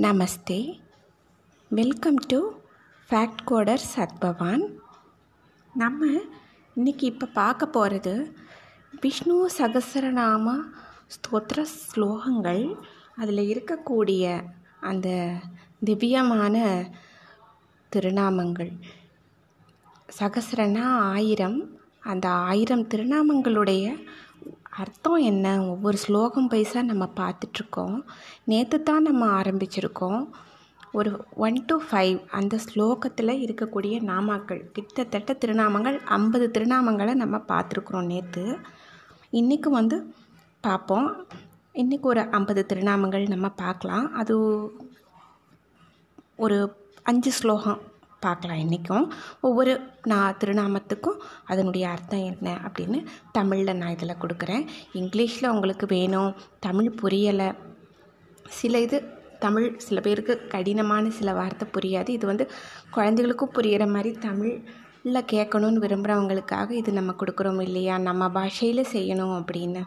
Namaste welcome to fact coder சத்பவான் நம்ம இன்னைக்கு இப்போ பார்க்க போகிறது விஷ்ணு சகசரநாம ஸ்தோத்திர ஸ்லோகங்கள் அதில் இருக்கக்கூடிய அந்த திவ்யமான திருநாமங்கள். சகசரனா ஆயிரம். அந்த ஆயிரம் திருநாமங்களுடைய அர்த்தம் என்ன? ஒவ்வொரு ஸ்லோகம் பைஸாக நம்ம பார்த்துட்ருக்கோம். நேற்று தான் நம்ம ஆரம்பிச்சிருக்கோம். ஒரு ஒன் டு ஃபைவ் அந்த ஸ்லோகத்தில் இருக்கக்கூடிய நாமாக்கள் கிட்டத்தட்ட திருநாமங்கள் ஐம்பது திருநாமங்களை நம்ம பார்த்துருக்குறோம் நேற்று இன்றைக்கு வந்து பார்ப்போம். இன்றைக்கு ஒரு ஐம்பது திருநாமங்கள் நம்ம பார்க்கலாம். அது ஒரு அஞ்சு ஸ்லோகம். பார்க்கலாம் இன்றைக்கும் ஒவ்வொரு நான் திருநாமத்துக்கும் அதனுடைய அர்த்தம் என்ன அப்படின்னு தமிழில் நான் இதில் கொடுக்குறேன். இங்கிலீஷில் உங்களுக்கு வேணும். தமிழ் புரியலை. சில இது தமிழ் சில பேருக்கு கடினமான சில வார்த்தை புரியாது. இது வந்து குழந்தைகளுக்கும் புரிகிற மாதிரி தமிழில் கேட்கணுன்னு விரும்புகிறவங்களுக்காக இது நம்ம கொடுக்குறோம் இல்லையா? நம்ம பாஷையில் செய்யணும் அப்படின்னு.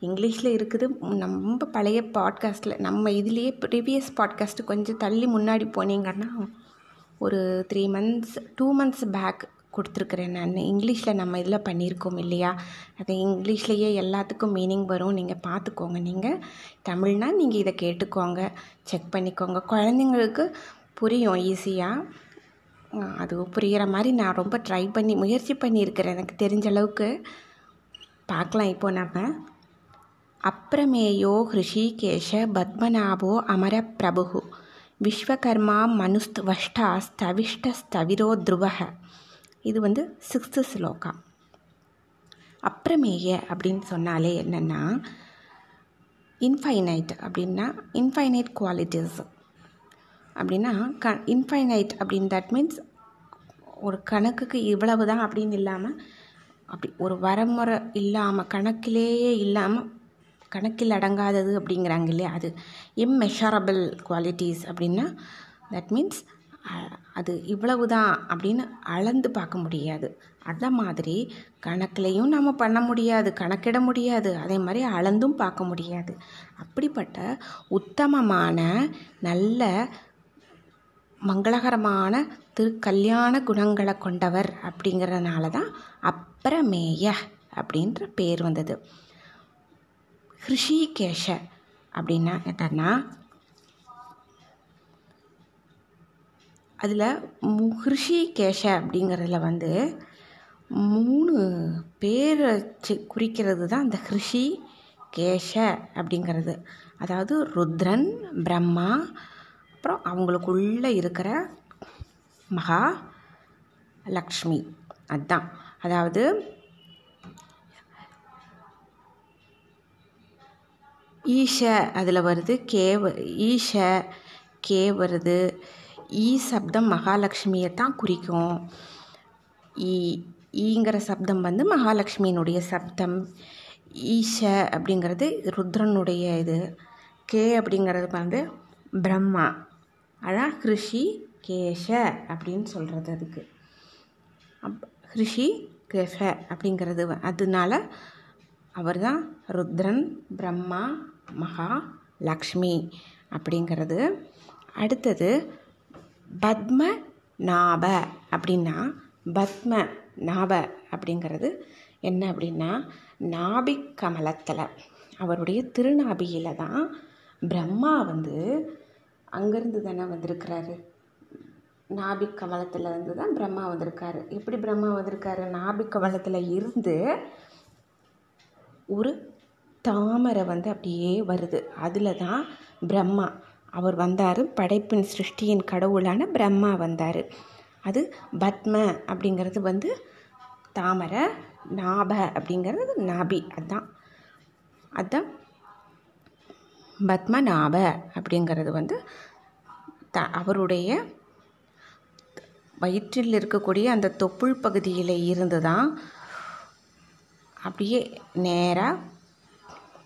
இங்கிலீஷில் இருக்குது. ரொம்ப பழைய பாட்காஸ்ட்டில் நம்ம இதுலேயே ப்ரீவியஸ் பாட்காஸ்ட்டு கொஞ்சம் தள்ளி முன்னாடி போனீங்கன்னா ஒரு three months two months back கொடுத்துருக்குறேன் நான். இங்கிலீஷில் நம்ம இதில் பண்ணியிருக்கோம் இல்லையா? அது இங்கிலீஷ்லேயே எல்லாத்துக்கும் மீனிங் வரும். நீங்கள் பார்த்துக்கோங்க. நீங்கள் தமிழ்னால் நீங்கள் இதை கேட்டுக்கோங்க. செக் பண்ணிக்கோங்க. குழந்தைங்களுக்கு புரியும் ஈஸியாக அது புரிகிற மாதிரி நான் ரொம்ப ட்ரை பண்ணி முயற்சி பண்ணியிருக்கிறேன். எனக்கு தெரிஞ்ச அளவுக்கு. பார்க்கலாம் இப்போ நம்ம. அப்ரமேயோ ஹிருஷிகேஷ பத்மநாபோ அமர பிரபு விஸ்வகர்மா மனுஸ்துவஷ்டா ஸ்தவிஷ்டஸ்தவிரோ துருவக இது வந்து சிக்ஸ்த்து ஸ்லோகா அப்புறமேய அப்படின்னு சொன்னாலே என்னென்னா இன்ஃபைனைட் அப்படின்னா இன்ஃபைனைட் குவாலிட்டிஸ் அப்படின்னா க இன்ஃபைனைட் அப்படின்னு தட் மீன்ஸ் ஒரு கணக்குக்கு இவ்வளவு தான் அப்படின்னு இல்லாமல் அப்படி ஒரு வரமுறை இல்லாமல் கணக்கிலேயே இல்லாமல் கணக்கில் அடங்காதது அப்படிங்கிறாங்க இல்லையா? அது இம்மெஷரபிள் குவாலிட்டிஸ் அப்படின்னா தட் மீன்ஸ் அது இவ்வளவு தான் அப்படின்னு அளந்து பார்க்க முடியாது. அந்த மாதிரி கணக்குலையும் நம்ம பண்ண முடியாது கணக்கிட முடியாது. அதே மாதிரி அளந்தும் பார்க்க முடியாது. அப்படிப்பட்ட உத்தமமான நல்ல மங்களகரமான திரு கல்யாண குணங்களை கொண்டவர் அப்படிங்கிறதுனால தான் அப்புறமேய அப்படின்ற பேர் வந்தது. ஹிருஷிகேஷ அப்படின்னா என்னன்னா அதில் ஹிருஷிகேஷ அப்படிங்கிறதுல வந்து மூணு பேர் குறிக்கிறது தான் அந்த ஹிருஷி கேஷ அப்படிங்கிறது. அதாவது ருத்ரன் பிரம்மா அப்புறம் அவங்களுக்குள்ளே இருக்கிற மகா லக்ஷ்மி. அதுதான் அதாவது ஈஷ அதில் வருது கே ஈஷ கே வருது. ஈ சப்தம் மகாலட்சுமியை தான் குறிக்கும். ஈ ஈங்கிற சப்தம் வந்து மகாலட்சுமியினுடைய சப்தம். ஈஷ அப்படிங்கிறது ருத்ரனுடைய இது. கே அப்படிங்கிறது வந்து பிரம்மா. அதான் ஹிருஷி கேஷ அப்படின்னு சொல்கிறது அதுக்கு. அப் ஹிருஷி கேஷ அப்படிங்கிறது அதனால அவர் தான் ருத்ரன் பிரம்மா மகா லக்ஷ்மி அப்படிங்கிறது. அடுத்தது பத்ம நாப அப்படின்னா பத்ம நாப அப்படிங்கிறது என்ன அப்படின்னா நாபிக் கமலத்தில். அவருடைய திருநாபியில் தான் பிரம்மா வந்து அங்கேருந்து தானே வந்திருக்கிறாரு. நாபிக் கமலத்தில் இருந்து தான் பிரம்மா வந்திருக்காரு. எப்படி பிரம்மா வந்திருக்காரு? நாபிக் கமலத்தில் இருந்து ஒரு தாமரை வந்து அப்படியே வருது. அதில் தான் பிரம்மா. அவர் வந்தார். படைப்பின் சிருஷ்டியின் கடவுளான பிரம்மா வந்தார். அது பத்ம அப்படிங்கிறது வந்து தாமரை நாப அப்படிங்கிறது நாபி. அதுதான் அதுதான் பத்மநாப அப்படிங்கிறது வந்து த அவருடைய வயிற்றில் இருக்கக்கூடிய அந்த தொப்புள் பகுதியில் இருந்து தான் அப்படியே நேராக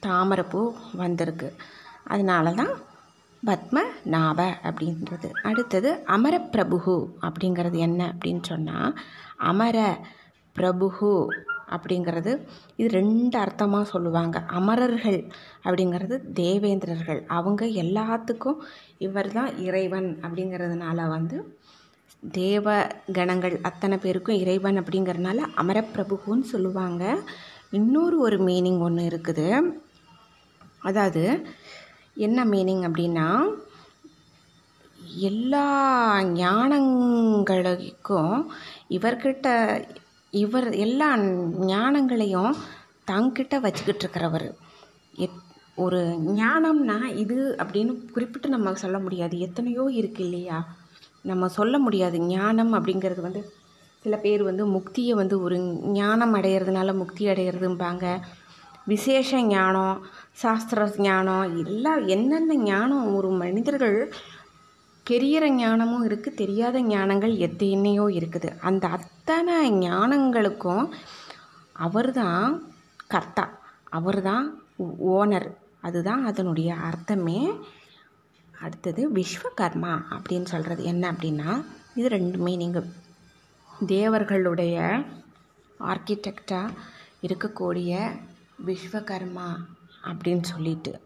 தாமரைப்பூ வந்திருக்கு. அதனால தான் பத்ம நாப அப்படின்றது. அடுத்தது அமர பிரபுகு அப்படிங்கிறது என்ன அப்படின்னு சொன்னால் அமர பிரபுகு அப்படிங்கிறது இது ரெண்டு அர்த்தமாக சொல்லுவாங்க. அமரர்கள் அப்படிங்கிறது தேவேந்திரர்கள். அவங்க எல்லாத்துக்கும் இவர் தான் இறைவன் அப்படிங்கிறதுனால வந்து தேவ கணங்கள் அத்தனை பேருக்கும் இறைவன் அப்படிங்கிறதுனால அமரப்பிரபுகுன்னு சொல்லுவாங்க. இன்னொரு ஒரு மீனிங் ஒன்று இருக்குது. அதாவது என்ன மீனிங் அப்படின்னா எல்லா ஞானங்களுக்கும் இவர்கிட்ட இவர் எல்லா ஞானங்களையும் தங்கிட்ட வச்சுக்கிட்டு இருக்கிறவர் எத் ஒரு ஞானம்னா இது அப்படின்னு குறிப்பிட்டு நம்ம சொல்ல முடியாது. எத்தனையோ இருக்குது இல்லையா? நம்ம சொல்ல முடியாது. ஞானம் அப்படிங்கிறது வந்து சில பேர் வந்து முக்தியை வந்து ஒரு ஞானம் அடையிறதுனால முக்தி அடையிறதும்பாங்க. விசேஷ ஞானம் சாஸ்திர ஞானம் எல்லாம் என்னென்ன ஞானம் ஒரு மனிதர்கள் தெரியிற ஞானமும் இருக்குது தெரியாத ஞானங்கள் எத்தனையோ இருக்குது. அந்த அத்தனை ஞானங்களுக்கும் அவர் தான் கர்த்தா அவர் தான் ஓனர். அதுதான் அதனுடைய அர்த்தமே. அடுத்தது விஸ்வகர்மா அப்படின்னு சொல்கிறது என்ன அப்படின்னா இது ரெண்டு நீங்கள் தேவர்களுடைய ஆர்கிடெக்டாக இருக்கக்கூடிய விஸ்வகர்மா அப்படின்னு சொல்லிட்டு.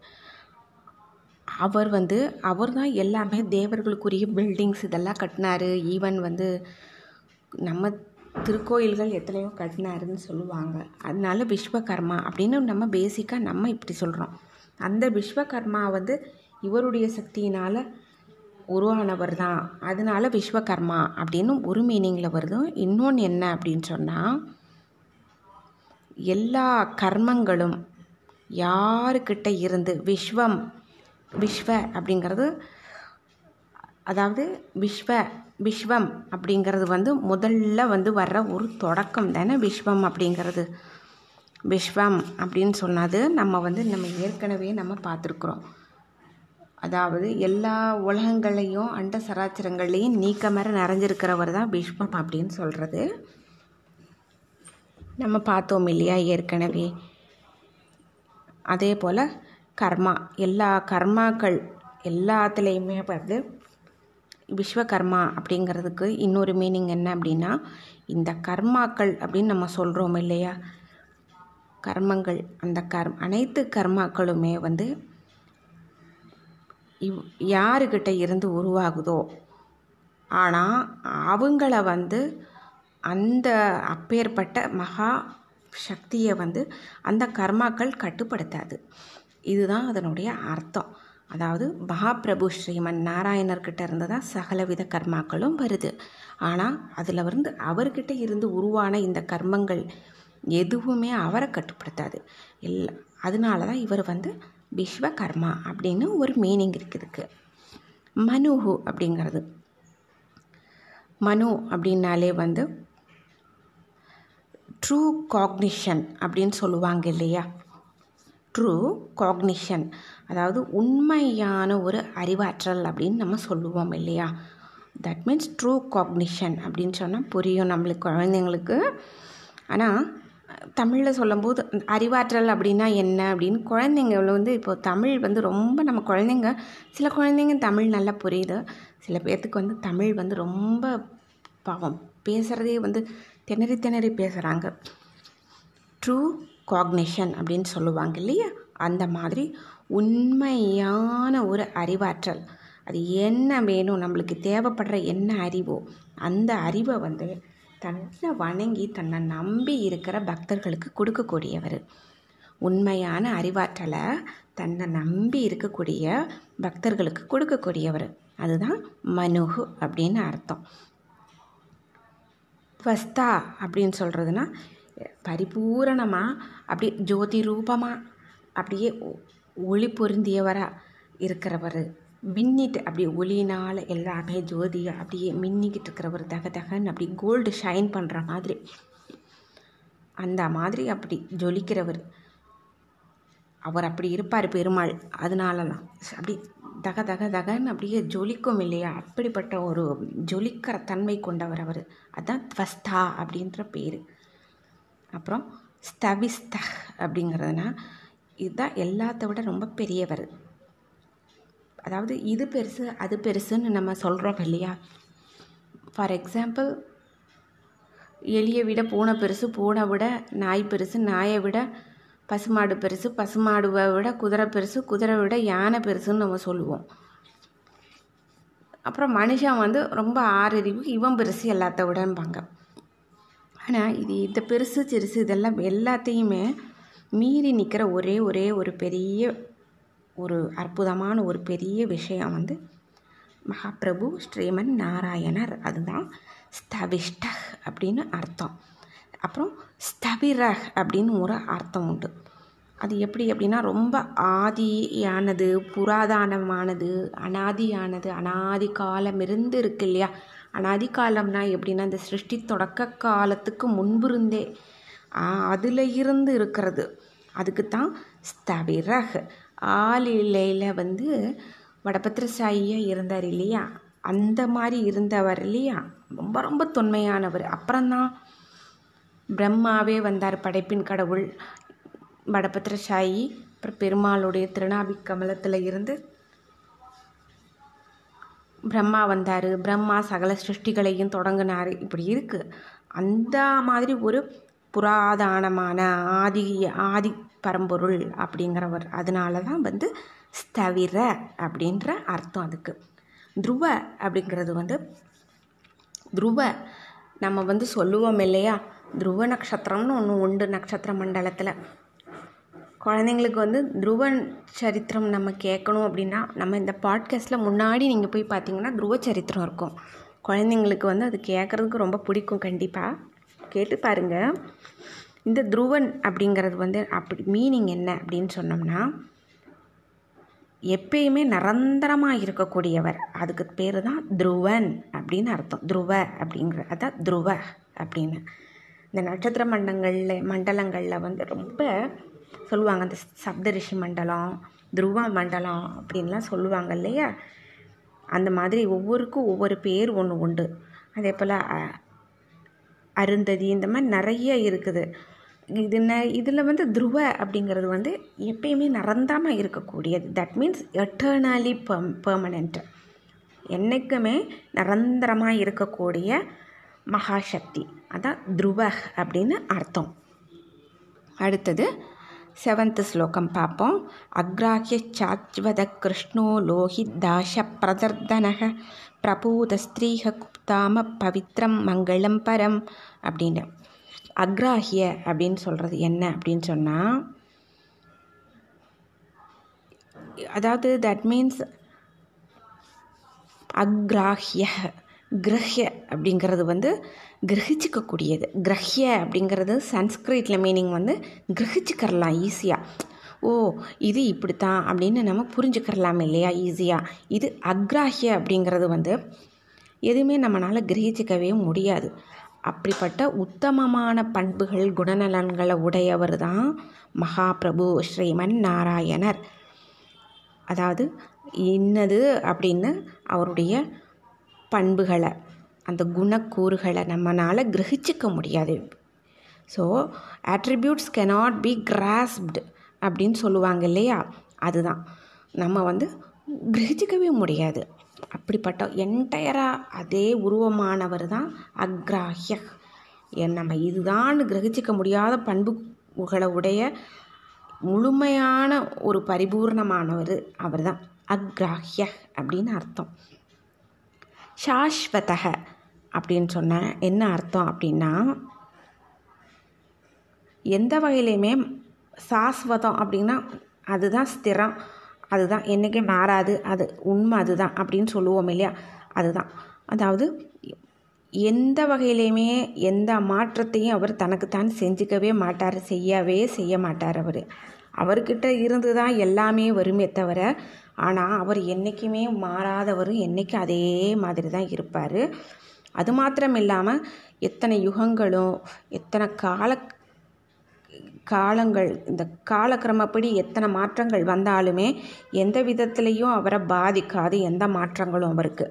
அவர் வந்து அவர் தான் எல்லாமே தேவர்களுக்குரிய பில்டிங்ஸ் இதெல்லாம் கட்டினாரு. ஈவன் வந்து நம்ம திருக்கோயில்கள் எத்தனையோ கட்டினாருன்னு சொல்லுவாங்க. அதனால விஸ்வகர்மா அப்படின்னு நம்ம பேசிக்காக நம்ம இப்படி சொல்கிறோம் அந்த விஸ்வகர்மா வந்து இவருடைய சக்தியினால் உருவானவர் தான். அதனால விஸ்வகர்மா அப்படின்னு ஒரு மீனிங்கில் வருது. இன்னொன்று என்ன அப்படின்னு சொன்னால் எல்லா கர்மங்களும் யாருக்கிட்ட இருந்து விஸ்வம் விஸ்வ அப்படிங்கிறது அதாவது விஸ்வ விஸ்வம் அப்படிங்கிறது வந்து முதல்ல வந்து வர்ற ஒரு தொடக்கம் தானே விஸ்வம் அப்படிங்கிறது. விஸ்வம் அப்படின்னு சொன்னது நம்ம வந்து நம்ம ஏற்கனவே நம்ம பார்த்துருக்குறோம். அதாவது எல்லா உலகங்களையும் அண்ட சராச்சரங்களையும் நீக்கமர நிறைஞ்சிருக்கிறவர் தான் விஸ்வம் அப்படின்னு சொல்கிறது நம்ம பார்த்தோம் இல்லையா ஏற்கனவே? அதே போல் கர்மா எல்லா கர்மாக்கள் எல்லாத்துலேயுமே வந்து விஸ்வகர்மா அப்படிங்கிறதுக்கு இன்னொரு மீனிங் என்ன அப்படின்னா இந்த கர்மாக்கள் அப்படின்னு நம்ம சொல்கிறோம் இல்லையா? கர்மங்கள் அந்த கர் அனைத்து கர்மாக்களுமே வந்து இவ் யாருக்கிட்ட இருந்து உருவாகுதோ ஆனால் அவங்கள வந்து அந்த அப்பேற்பட்ட மகா சக்தியை வந்து அந்த கர்மாக்கள் கட்டுப்படுத்தாது. இதுதான் அதனுடைய அர்த்தம். அதாவது மகாபிரபு ஸ்ரீமன் நாராயணர்கிட்ட இருந்து தான் சகலவித கர்மாக்களும் வருது. ஆனால் அதில் வந்து அவர்கிட்ட இருந்து உருவான இந்த கர்மங்கள் எதுவுமே அவரை கட்டுப்படுத்தாது. இல்லை அதனால தான் இவர் வந்து விஸ்வகர்மா அப்படின்னு ஒரு மீனிங் இருக்குதுக்கு மனுஹு அப்படிங்கிறது. மனு அப்படின்னாலே வந்து ட்ரூ காக்னிஷன் அப்படின்னு சொல்லுவாங்க இல்லையா? ட்ரூ காக்னிஷன் அதாவது உண்மையான ஒரு அறிவாற்றல் அப்படின்னு நம்ம சொல்லுவோம் இல்லையா? தட் மீன்ஸ் ட்ரூ காக்னிஷன் அப்படின்னு சொன்னால் புரியும் நம்மளுக்கு குழந்தைங்களுக்கு. ஆனால் தமிழில் சொல்லும்போது அறிவாற்றல் அப்படின்னா என்ன அப்படின்னு குழந்தைங்க வந்து இப்போது தமிழ் வந்து ரொம்ப நம்ம குழந்தைங்க சில குழந்தைங்க தமிழ் நல்லா புரியுது. சில பேர்த்துக்கு வந்து தமிழ் வந்து ரொம்ப பாவம். பேசுகிறதே வந்து திணறி திணறி பேசுகிறாங்க ட்ரூ காக்னிஷன் அப்படின்னு சொல்லுவாங்க இல்லையா? அந்த மாதிரி உண்மையான ஒரு அறிவாற்றல். அது என்ன வேணும்? நம்மளுக்கு தேவைப்படுற என்ன அறிவோ அந்த அறிவை வந்து தன்னை வணங்கி தன்னை நம்பி இருக்கிற பக்தர்களுக்கு கொடுக்கக்கூடியவர். உண்மையான அறிவாற்றலை தன்னை நம்பி இருக்கக்கூடிய பக்தர்களுக்கு கொடுக்கக்கூடியவர். அதுதான் மனுகு அப்படின்னு அர்த்தம். ஸ்வஸ்தா அப்படின்னு சொல்கிறதுனா பரிபூரணமாக அப்படி ஜோதி ரூபமாக அப்படியே ஒளி பொருந்தியவராக இருக்கிறவர். மின்னிட்டு அப்படி ஒளியினால் எல்லாமே ஜோதியாக அப்படியே மின்னிக்கிட்டு இருக்கிறவர் தக தகன்னு அப்படி கோல்டு ஷைன் பண்ணுற மாதிரி. அந்த மாதிரி அப்படி ஜொலிக்கிறவர். அவர் அப்படி இருப்பார் பெருமாள். அதனாலலாம். அப்படி தக தக தகன்னு அப்படியே ஜொலிக்கும் இல்லையா? அப்படிப்பட்ட ஒரு ஜொலிக்கிற தன்மை கொண்டவர் அவர். அதுதான் துவஸ்தா அப்படின்ற பேர். அப்புறம் ஸ்தவிஸ்தஹ் அப்படிங்கிறதுனா இதுதான் எல்லாத்த விட ரொம்ப பெரியவர். அதாவது இது பெருசு அது பெருசுன்னு நம்ம சொல்கிறோம் இல்லையா? ஃபார் எக்ஸாம்பிள் எலியை விட பூனை பெருசு பூனை விட நாய் பெருசு நாயை விட பசுமாடு பெருசு பசுமாடுவை விட குதிரை பெருசு குதிரை விட யானை பெருசுன்னு நம்ம சொல்லுவோம். அப்புறம் மனுஷன் வந்து ரொம்ப ஆறறிவு இவன் பெருசு எல்லாத்த விடம்பாங்க. ஆனால் இது இந்த பெருசு சிறுசு இதெல்லாம் எல்லாத்தையுமே மீறி நிற்கிற ஒரே ஒரே ஒரு பெரிய ஒரு அற்புதமான ஒரு பெரிய விஷயம் வந்து மகாபிரபு ஸ்ரீமன் நாராயணர். அதுதான் ஸ்தவிஷ்டக் அப்படின்னு அர்த்தம். அப்புறம் ஸ்தபிரஹ் அப்படின்னு ஒரு அர்த்தம் உண்டு. அது எப்படி அப்படின்னா ரொம்ப ஆதியானது புராதானமானது அனாதியானது அனாதி காலம் இருந்து இருக்கு இல்லையா? அனாதி காலம்னா எப்படின்னா இந்த சிருஷ்டி தொடக்க காலத்துக்கு முன்பிருந்தே அதில் இருந்து இருக்கிறது. அதுக்கு தான் ஸ்தபிரஹ் ஆளிலையில் வந்து வடபத்திரசாயியாக இருந்தார் இல்லையா? அந்த மாதிரி இருந்தவர் இல்லையா? ரொம்ப ரொம்ப தொன்மையானவர். அப்புறம்தான் பிரம்மாவே வந்தார் படைப்பின் கடவுள். வடபத்திரசாயி அப்புறம் பெருமாளுடைய திருநாபி கமலத்தில் இருந்து பிரம்மா வந்தார். பிரம்மா சகல சிருஷ்டிகளையும் தொடங்கினார். இப்படி இருக்குது அந்த மாதிரி ஒரு புராதானமான ஆதி ஆதி பரம்பொருள் அப்படிங்கிறவர். அதனால தான் வந்து ஸ்தவிர அப்படின்ற அர்த்தம் அதுக்கு. துருவ அப்படிங்கிறது வந்து துருவ நம்ம வந்து சொல்லுவோம் இல்லையா? துருவ நட்சத்திரம்னு ஒன்று உண்டு நட்சத்திர மண்டலத்தில். குழந்தைங்களுக்கு வந்து துருவ சரித்திரம் நம்ம கேட்கணும் அப்படின்னா நம்ம இந்த பாட்காஸ்ட்டில் முன்னாடி நீங்கள் போய் பார்த்தீங்கன்னா துருவ சரித்திரம் இருக்கும். குழந்தைங்களுக்கு வந்து அது கேட்குறதுக்கு ரொம்ப பிடிக்கும் கண்டிப்பாக கேட்டு பாருங்கள் இந்த துருவன் அப்படிங்கிறது வந்து அப்படி மீனிங் என்ன அப்படின்னு சொன்னோம்னா எப்பயுமே நிரந்தரமாக இருக்கக்கூடியவர். அதுக்கு பேர் தான் துருவன் அப்படின்னு அர்த்தம். துருவ அப்படிங்கிற அதான் துருவ அப்படின்னு. இந்த நட்சத்திர மண்டங்களில் மண்டலங்களில் வந்து ரொம்ப சொல்லுவாங்க அந்த சப்தரிஷி மண்டலம் துருவ மண்டலம் அப்படின்லாம் சொல்லுவாங்க இல்லையா? அந்த மாதிரி ஒவ்வொருக்கும் ஒவ்வொரு பேர் ஒன்று உண்டு. அதே போல் அருந்ததி இந்த மாதிரி நிறைய இருக்குது. இது ந இதில் வந்து துருவ அப்படிங்கிறது வந்து எப்பயுமே நிரந்தரமாக இருக்கக்கூடியது. That means eternally perm permanent என்றைக்குமே நிரந்தரமாக இருக்கக்கூடிய மகாசக்தி. அதான் துருவ அப்படின்னு அர்த்தம். அடுத்தது செவன்த் ஸ்லோகம் பார்ப்போம். அக்ராஹ்ய சாச்வத கிருஷ்ணோ லோஹித் தாஷ பிரதர்தனக பிரபூத ஸ்திரீக குப்தாம பவித்ரம் மங்களம் பரம் அப்படின்னு. அக்ராஹிய அப்படின்னு சொல்கிறது என்ன அப்படின்னு சொன்னால் அதாவது தட் மீன்ஸ் அக்ராஹ்ய கிரஹ்ய அப்படிங்கிறது வந்து கிரகிச்சிக்கக்கூடியது. கிரஹ்ய அப்படிங்கிறது சன்ஸ்கிரிட்டில் மீனிங் வந்து கிரகிச்சிக்கிறலாம் ஈஸியாக ஓ இது இப்படித்தான் அப்படின்னு நம்ம புரிஞ்சுக்கிறலாம் இல்லையா? ஈஸியாக இது அக்ராஹ்ய அப்படிங்கிறது வந்து எதுவுமே நம்மளால் கிரகிச்சிக்கவே முடியாது. அப்படிப்பட்ட உத்தமமான பண்புகள் குணநலன்களை உடையவர் தான் மகாபிரபு ஸ்ரீமன் நாராயணர். அதாவது இன்னது அப்படின்னு அவருடைய பண்புகளை அந்த குணக்கூறுகளை நம்மளால் கிரகிச்சிக்க முடியாது. So attributes cannot be grasped அப்படின்னு சொல்லுவாங்க இல்லையா? அதுதான். நம்ம வந்து கிரகிச்சிக்கவே முடியாது. அப்படிப்பட்ட என்டையராக அதே உருவமானவர் தான் அக்ராஹ்ய நம்ம இதுதான் கிரகிச்சிக்க முடியாத பண்புகளை உடைய முழுமையான ஒரு பரிபூர்ணமானவர் அவர் தான் அக்ராஹ்ய அப்படின்னு அர்த்தம். சாஸ்வதக அப்படின்னு சொன்ன என்ன அர்த்தம் அப்படின்னா எந்த வகையிலையுமே சாஸ்வதம் அப்படின்னா அதுதான் ஸ்திரம் அதுதான் என்றைக்கே மாறாது அது உண்மை அதுதான் அப்படின்னு சொல்லுவோம் இல்லையா? அதுதான். அதாவது எந்த வகையிலையுமே எந்த மாற்றத்தையும் அவர் தனக்குத்தான் செஞ்சுக்கவே மாட்டார் செய்யவே செய்ய மாட்டார் அவர். அவர்கிட்ட இருந்து தான் எல்லாமே வருமே தவிர ஆனால் அவர் என்றைக்குமே மாறாதவர் என்றைக்கும் அதே மாதிரி தான் இருப்பார். அது மாத்திரம் இல்லாமல் எத்தனை யுகங்களும் எத்தனை கால காலங்கள் இந்த காலக்கிரமப்படி எத்தனை மாற்றங்கள் வந்தாலுமே எந்த விதத்துலேயும் அவரை பாதிக்காது எந்த மாற்றங்களும் அவருக்கு.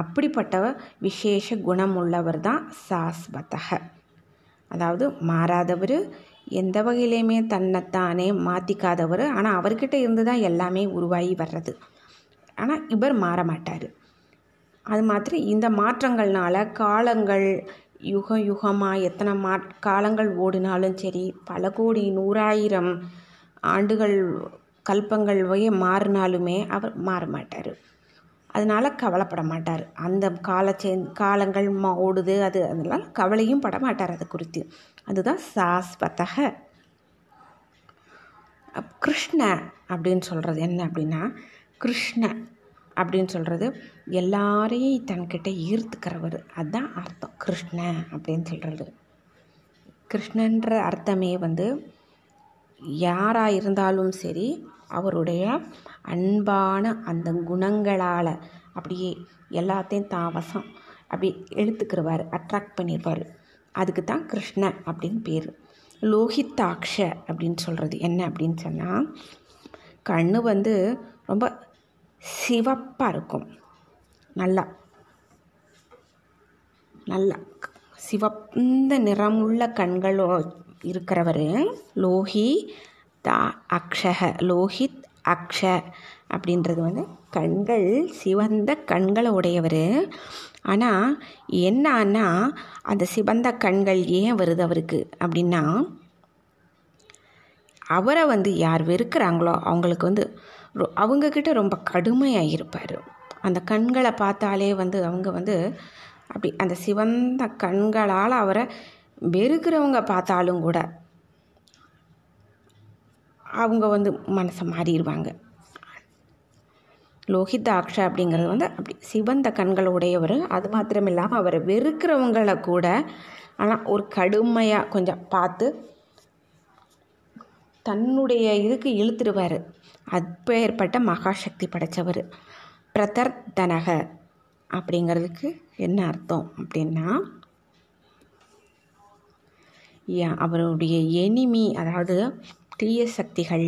அப்படிப்பட்ட விசேஷ குணம் உள்ளவர் தான் சாஸ்வதக. அதாவது மாறாதவர் எந்த வகையிலையுமே தன்னைத்தானே மாற்றிக்காதவர் ஆனால் அவர்கிட்ட இருந்து தான் எல்லாமே உருவாகி வர்றது. ஆனால் இவர் மாற மாட்டார் அது மாதிரி இந்த மாற்றங்கள்னால காலங்கள் யுகம் யுகமாக எத்தனை மா காலங்கள் ஓடினாலும் சரி பல கோடி நூறாயிரம் ஆண்டுகள் கல்பங்கள் மாறினாலுமே அவர் மாற மாட்டார் அதனால் கவலைப்பட மாட்டார். அந்த கால சே காலங்கள் மா ஓடுது அது அதனால் கவலையும் பட மாட்டார் அதை குறித்து. அதுதான் சாஸ்வதக. அப் கிருஷ்ண அப்படின்னு சொல்கிறது என்ன அப்படின்னா கிருஷ்ண அப்படின்னு சொல்கிறது எல்லாரையும் தன்கிட்ட ஈர்த்துக்கிறவர். அதுதான் அர்த்தம். கிருஷ்ண அப்படின்னு சொல்கிறது கிருஷ்ணன்ற அர்த்தமே வந்து யாராக இருந்தாலும் சரி அவருடைய அன்பான அந்த குணங்களால் அப்படியே எல்லாத்தையும் தான் வசம். அப்படி இழுத்துக்கிறவார் அட்ராக்ட் பண்ணிடுவார் அதுக்கு தான் கிருஷ்ண அப்படின்னு பேர். லோகித்தாக்ஷ அப்படின்னு சொல்கிறது என்ன அப்படின்னு சொன்னால் கண்ணு வந்து ரொம்ப சிவப்பாக இருக்கும். நல்லா. நல்லா. சிவந்த நிறமுள்ள கண்களோ இருக்கிறவர் லோஹி தா அக்ஷக லோஹித் அக்ஷ அப்படின்றது வந்து கண்கள் சிவந்த கண்களை உடையவர் ஆனால் என்னன்னா அந்த சிவந்த கண்கள் ஏன் வருது அவருக்கு? அப்படின்னா அவரை வந்து யார் வெறுக்கிறாங்களோ அவங்களுக்கு வந்து ரொ- அவங்கக்கிட்ட ரொம்ப கடுமையாக இருப்பார் அந்த கண்களை பார்த்தாலே வந்து அவங்க வந்து அப்படி அந்த சிவந்த கண்களால் அவரை வெறுக்கிறவங்க பார்த்தாலும் கூட அவங்க வந்து மனசை மாறிடுவாங்க. லோகிதாக்ஷ அப்படிங்கிறது வந்து அப்படி சிவந்த கண்கள் உடையவர். அது மாத்திரம் இல்லாமல் அவரை வெறுக்கிறவங்கள கூட ஆனால் ஒரு கடுமையாக கொஞ்சம் பார்த்து தன்னுடைய இதுக்கு இழுத்துடுவார். அப்பேற்பட்ட மகாசக்தி படைத்தவர் பிரதர்தனக அப்படிங்கிறதுக்கு என்ன அர்த்தம் அப்படின்னா யா- அவருடைய எனிமி அதாவது தீய சக்திகள்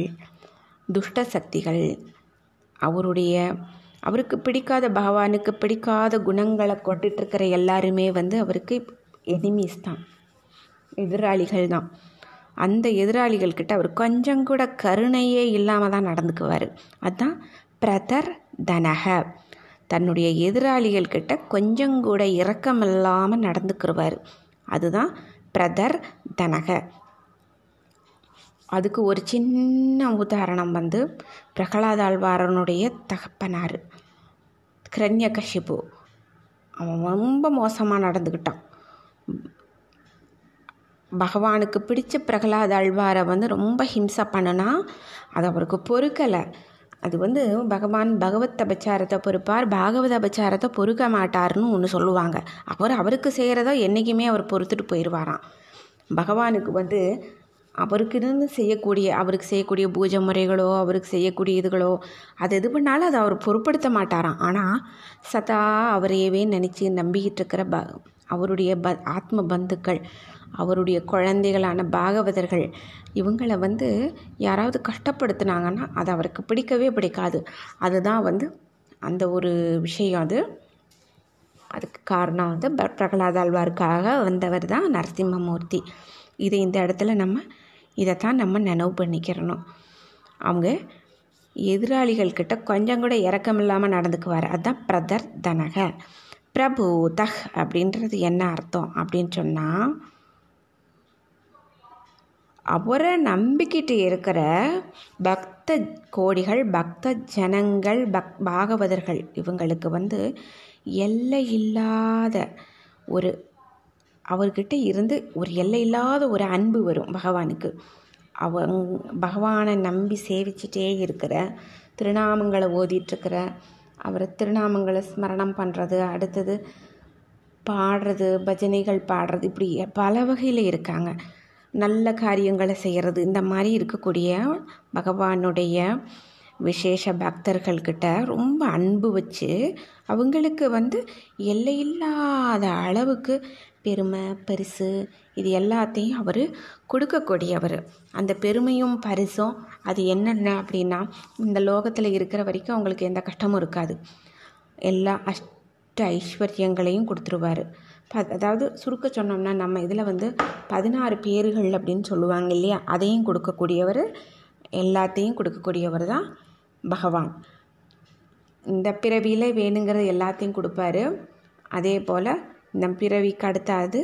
துஷ்ட சக்திகள் அவருடைய அவருக்கு பிடிக்காத பகவானுக்கு பிடிக்காத குணங்களை கொண்டுட்டுருக்கிற எல்லாருமே வந்து அவருக்கு எனிமீஸ் தான். எதிராளிகள் தான். அந்த எதிராளிகள்கிட்ட அவர் கொஞ்சம் கூட கருணையே இல்லாமல் தான் நடந்துக்குவார். அதுதான் பிரதர் தனக. தன்னுடைய எதிராளிகள் கிட்ட கொஞ்சம் கூட இரக்கம் இல்லாமல் நடந்துக்கிறவார் அதுதான் பிரதர் தனக. அதுக்கு ஒரு சின்ன உதாரணம் வந்து பிரகலாதாழ்வாரனுடைய தகப்பனார் கிரண்ய கஷிபு அவன் ரொம்ப மோசமாக நடந்துக்கிட்டான். பகவானுக்கு பிடிச்ச பிரகலாத அழ்வாரை வந்து ரொம்ப ஹிம்சை பண்ணுனா அது அவருக்கு பொறுக்கலை. அது வந்து பகவான் பகவத் அபச்சாரத்தை பொறுப்பார் பாகவத அபச்சாரத்தை பொறுக்க மாட்டார்னு ஒன்று சொல்லுவாங்க. அவர் அவருக்கு செய்கிறத என்றைக்குமே அவர் பொறுத்துட்டு போயிடுவாராம் பகவானுக்கு வந்து அவருக்கு இருந்து செய்யக்கூடிய அவருக்கு செய்யக்கூடிய பூஜை முறைகளோ அவருக்கு செய்யக்கூடிய இதுகளோ அது எது பண்ணாலும் அதை அவர் பொருட்படுத்த மாட்டாராம். ஆனால் சதா அவரையவே நினச்சி நம்பிக்கிட்டு இருக்கிற ப அவருடைய ப ஆத்ம பந்துக்கள் அவருடைய குழந்தைகளான பாகவதர்கள் இவங்களை வந்து யாராவது கஷ்டப்படுத்தினாங்கன்னா அது அவருக்கு பிடிக்கவே பிடிக்காது. அதுதான் வந்து அந்த ஒரு விஷயம் அது. அதுக்கு காரணம் வந்து ப- பிரகலாத ஆழ்வாருக்காக வந்தவர் தான் நரசிம்மமூர்த்தி. இது இந்த இடத்துல நம்ம இதைத்தான் நம்ம நினைவு பண்ணிக்கிறணும். அவங்க எதிராளிகள்கிட்ட கொஞ்சம் கூட இறக்கம் இல்லாமல் நடந்துக்குவார். அதுதான் பிரதர் தனக பிரபு தஹ் அப்படின்றது என்ன அர்த்தம் அப்படின்னு சொன்னால் அவரை நம்பிக்கிட்டு இருக்கிற பக்த கோடிகள் பக்த ஜனங்கள் பக் பாகவதர்கள் இவங்களுக்கு வந்து எல்லை இல்லாத ஒரு அவர்கிட்ட இருந்து ஒரு எல்லை இல்லாத ஒரு அன்பு வரும் பகவானுக்கு. அவங் பகவானை நம்பி சேவிச்சிட்டே இருக்கிற திருநாமங்களை ஓதிட்டுருக்கிற அவரை திருநாமங்களை ஸ்மரணம் பண்ணுறது அடுத்தது பாடுறது பஜனைகள் பாடுறது இப்படி பல வகையில் இருக்காங்க. நல்ல காரியங்களை செய்கிறது இந்த மாதிரி இருக்கக்கூடிய பகவானுடைய விசேஷ பக்தர்கள்கிட்ட ரொம்ப அன்பு வச்சு அவங்களுக்கு வந்து எல்லையில்லாத அளவுக்கு பெருமை பரிசு இது எல்லாத்தையும் அவர் கொடுக்கக்கூடியவர். அந்த பெருமையும் பரிசும் அது என்னென்ன அப்படின்னா இந்த லோகத்தில் இருக்கிற வரைக்கும் அவங்களுக்கு எந்த கஷ்டமும் இருக்காது. எல்லா அஷ்ட ஐஸ்வர்யங்களையும் கொடுத்துருவாரு. ப- அதாவது சுருக்க சொன்னோம்னா நம்ம இதில் வந்து பதினாறு பேர்கள் அப்படின்னு சொல்லுவாங்க இல்லையா? அதையும் கொடுக்கக்கூடியவர் எல்லாத்தையும் கொடுக்கக்கூடியவர் தான் பகவான். இந்த பிறவியில் வேணுங்கிறது எல்லாத்தையும் கொடுப்பாரு. அதே போல் இந்த பிறவிக்கு அடுத்தது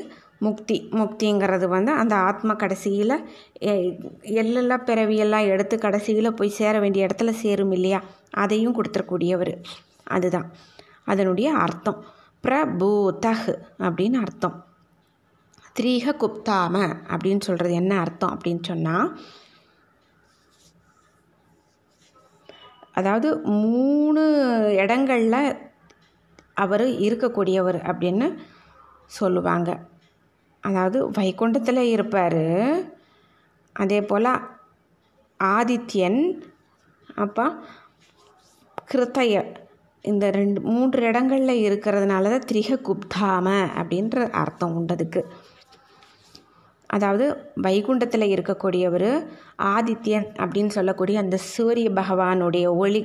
முக்தி. முக்திங்கிறது வந்து அந்த ஆத்மா கடைசியில் எல்லெல்லாம் பிறவியெல்லாம் எடுத்து கடைசியில் போய் சேர வேண்டிய இடத்துல சேரும் இல்லையா? அதையும் கொடுத்துருக்கூடியவர் அதுதான். அதனுடைய அர்த்தம். பிரபூதஹ் அப்படின்னு அர்த்தம். த்ரீக குப்தாம அப்படின்னு சொல்கிறது என்ன அர்த்தம் அப்படின்னு சொன்னால் அதாவது மூணு இடங்களில் அவர் இருக்கக்கூடியவர் அப்படின்னு சொல்லுவாங்க. அதாவது வைகுண்டத்தில் இருப்பார். அதே போல் ஆதித்யன் அப்போ கிருத்தய இந்த ரெண்டு மூன்று இடங்களில் இருக்கிறதுனால தான் திரிக குப்தாம அப்படின்ற அர்த்தம் உண்டதுக்கு அதாவது வைகுண்டத்தில் இருக்கக்கூடியவர் ஆதித்யன் அப்படின்னு சொல்லக்கூடிய அந்த சூரிய பகவானுடைய ஒளி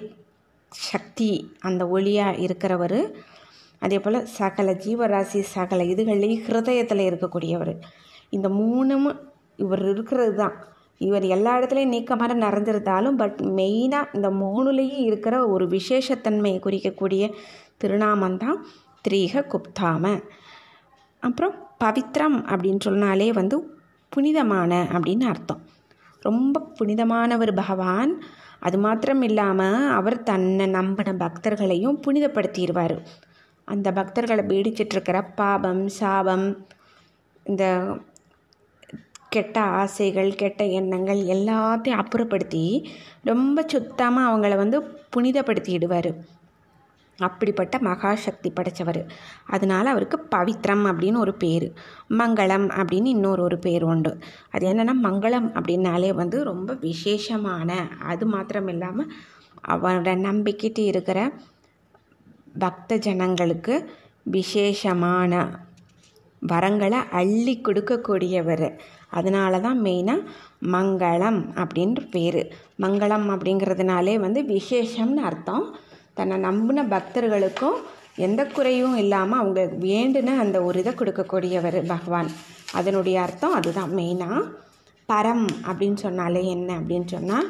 சக்தி அந்த ஒளியாக இருக்கிறவர் அதே போல் சகல ஜீவராசி சகல இதுகள்லேயும் ஹிருதயத்தில் இருக்கக்கூடியவர். இந்த மூணும் இவர் இருக்கிறது தான் இவர் எல்லா இடத்துலையும் நீக்கமாக நிறைஞ்சிருந்தாலும் பட் மெயினாக இந்த மூணுலேயும் இருக்கிற ஒரு விசேஷத்தன்மையை குறிக்கக்கூடிய திருநாமந்தான் திரீக குப்தாம. அப்புறம் பவித்ரம் அப்படின்னு சொன்னாலே வந்து புனிதமான அப்படின்னு அர்த்தம். ரொம்ப புனிதமானவர் பகவான். அது மாத்திரம் இல்லாமல் அவர் தன்னை நம்பின பக்தர்களையும் புனிதப்படுத்திடுவார். அந்த பக்தர்களை பீடிச்சிட்ருக்கிற பாபம் சாபம் இந்த கெட்ட ஆசைகள் கெட்ட எண்ணங்கள் எல்லாத்தையும் அப்புறப்படுத்தி ரொம்ப சுத்தமாக அவங்கள வந்து புனிதப்படுத்திடுவார். அப்படிப்பட்ட மகாசக்தி படைத்தவர் அதனால் அவருக்கு பவித்ரம் அப்படின்னு ஒரு பேர். மங்களம் அப்படின்னு இன்னொரு ஒரு பேர் உண்டு. அது என்னென்னா மங்களம் அப்படின்னாலே வந்து ரொம்ப விசேஷமான அது மாத்திரம் இல்லாமல் அவரோட நம்பிக்கிட்டு இருக்கிற பக்த ஜனங்களுக்கு விசேஷமான வரங்களை அள்ளி கொடுக்கக்கூடியவர். அதனால தான் மெயினாக மங்களம் அப்படின்ற பேர். மங்களம் அப்படிங்கிறதுனாலே வந்து விசேஷம்னு அர்த்தம். தன்னை நம்பின பக்தர்களுக்கும் எந்த குறையும் இல்லாமல் அவங்க வேண்டுன அந்த ஒரு இதை கொடுக்கக்கூடியவர் பகவான். அதனுடைய அர்த்தம் அதுதான் மெயினாக பரம் அப்படின்னு சொன்னாலே என்ன அப்படின்னு சொன்னால்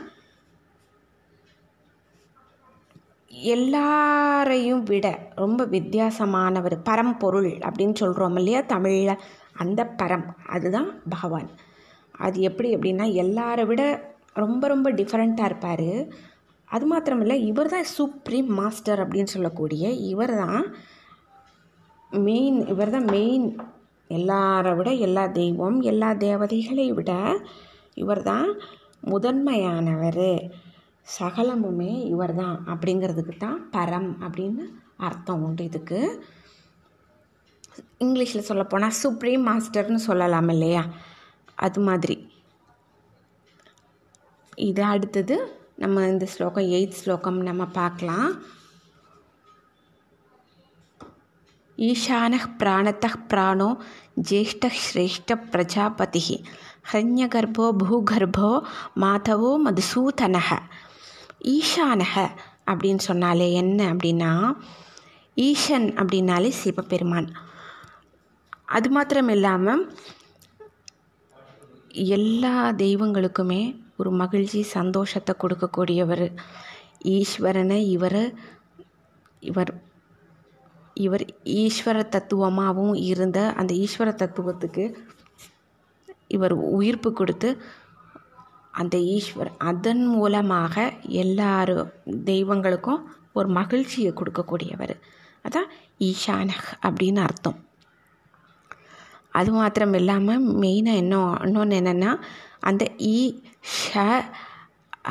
எல்லாரையும் விட ரொம்ப வித்தியாசமானவர் பரம்பொருள் அப்படின்னு சொல்கிறோம் இல்லையா? தமிழில் அந்த பரம் அதுதான் பகவான். அது எப்படி அப்படின்னா எல்லாரை விட ரொம்ப ரொம்ப டிஃப்ரெண்ட்டாக இருப்பார். அது மாத்திரம் இல்லை இவர் தான் சுப்ரீம் மாஸ்டர் அப்படின்னு சொல்லக்கூடிய இவர் தான் மெயின் இவர் தான் மெயின் எல்லாரை விட எல்லா தெய்வம் எல்லா தேவதைகளை விட இவர் தான் முதன்மையானவர். சகலமுமே இவர் தான் அப்படிங்கிறதுக்கு தான் பரம் அப்படின்னு அர்த்தம் உண்டு இதுக்கு. இங்கிலீஷில் சொல்லப்போனால் சுப்ரீம் மாஸ்டர்னு சொல்லலாம் இல்லையா? அது மாதிரி. இது அடுத்தது நம்ம இந்த ஸ்லோகம் எயித் ஸ்லோகம் நம்ம பார்க்கலாம். ஈசான பிராணத்த பிராணோ ஜேஷ்ட ஸ்ரேஷ்ட பிரஜாபதி ஹரண்யகர்ப்போ பூகர்போ மாதவோ மதுசூதனக ஈஷானக அப்படின்னு சொன்னாலே என்ன அப்படின்னா ஈஷன் அப்படின்னாலே சிவபெருமான். அது மாத்திரம் இல்லாமல் எல்லா தெய்வங்களுக்குமே ஒரு மகிழ்ச்சி சந்தோஷத்தை கொடுக்கக்கூடியவர் ஈஸ்வரனை. இவர் இவர் இவர் ஈஸ்வர தத்துவமாகவும் இருந்த அந்த ஈஸ்வர தத்துவத்துக்கு இவர் உயிர்ப்பு கொடுத்து அந்த ஈஸ்வர் அதன் மூலமாக எல்லாரும் தெய்வங்களுக்கும் ஒரு மகிழ்ச்சியை கொடுக்கக்கூடியவர். அதான் ஈஷானஹ் அப்படின்னு அர்த்தம். அது மாத்திரம் இல்லாமல் மெயினாக என்ன இன்னொன்று என்னென்னா அந்த ஈ ஷ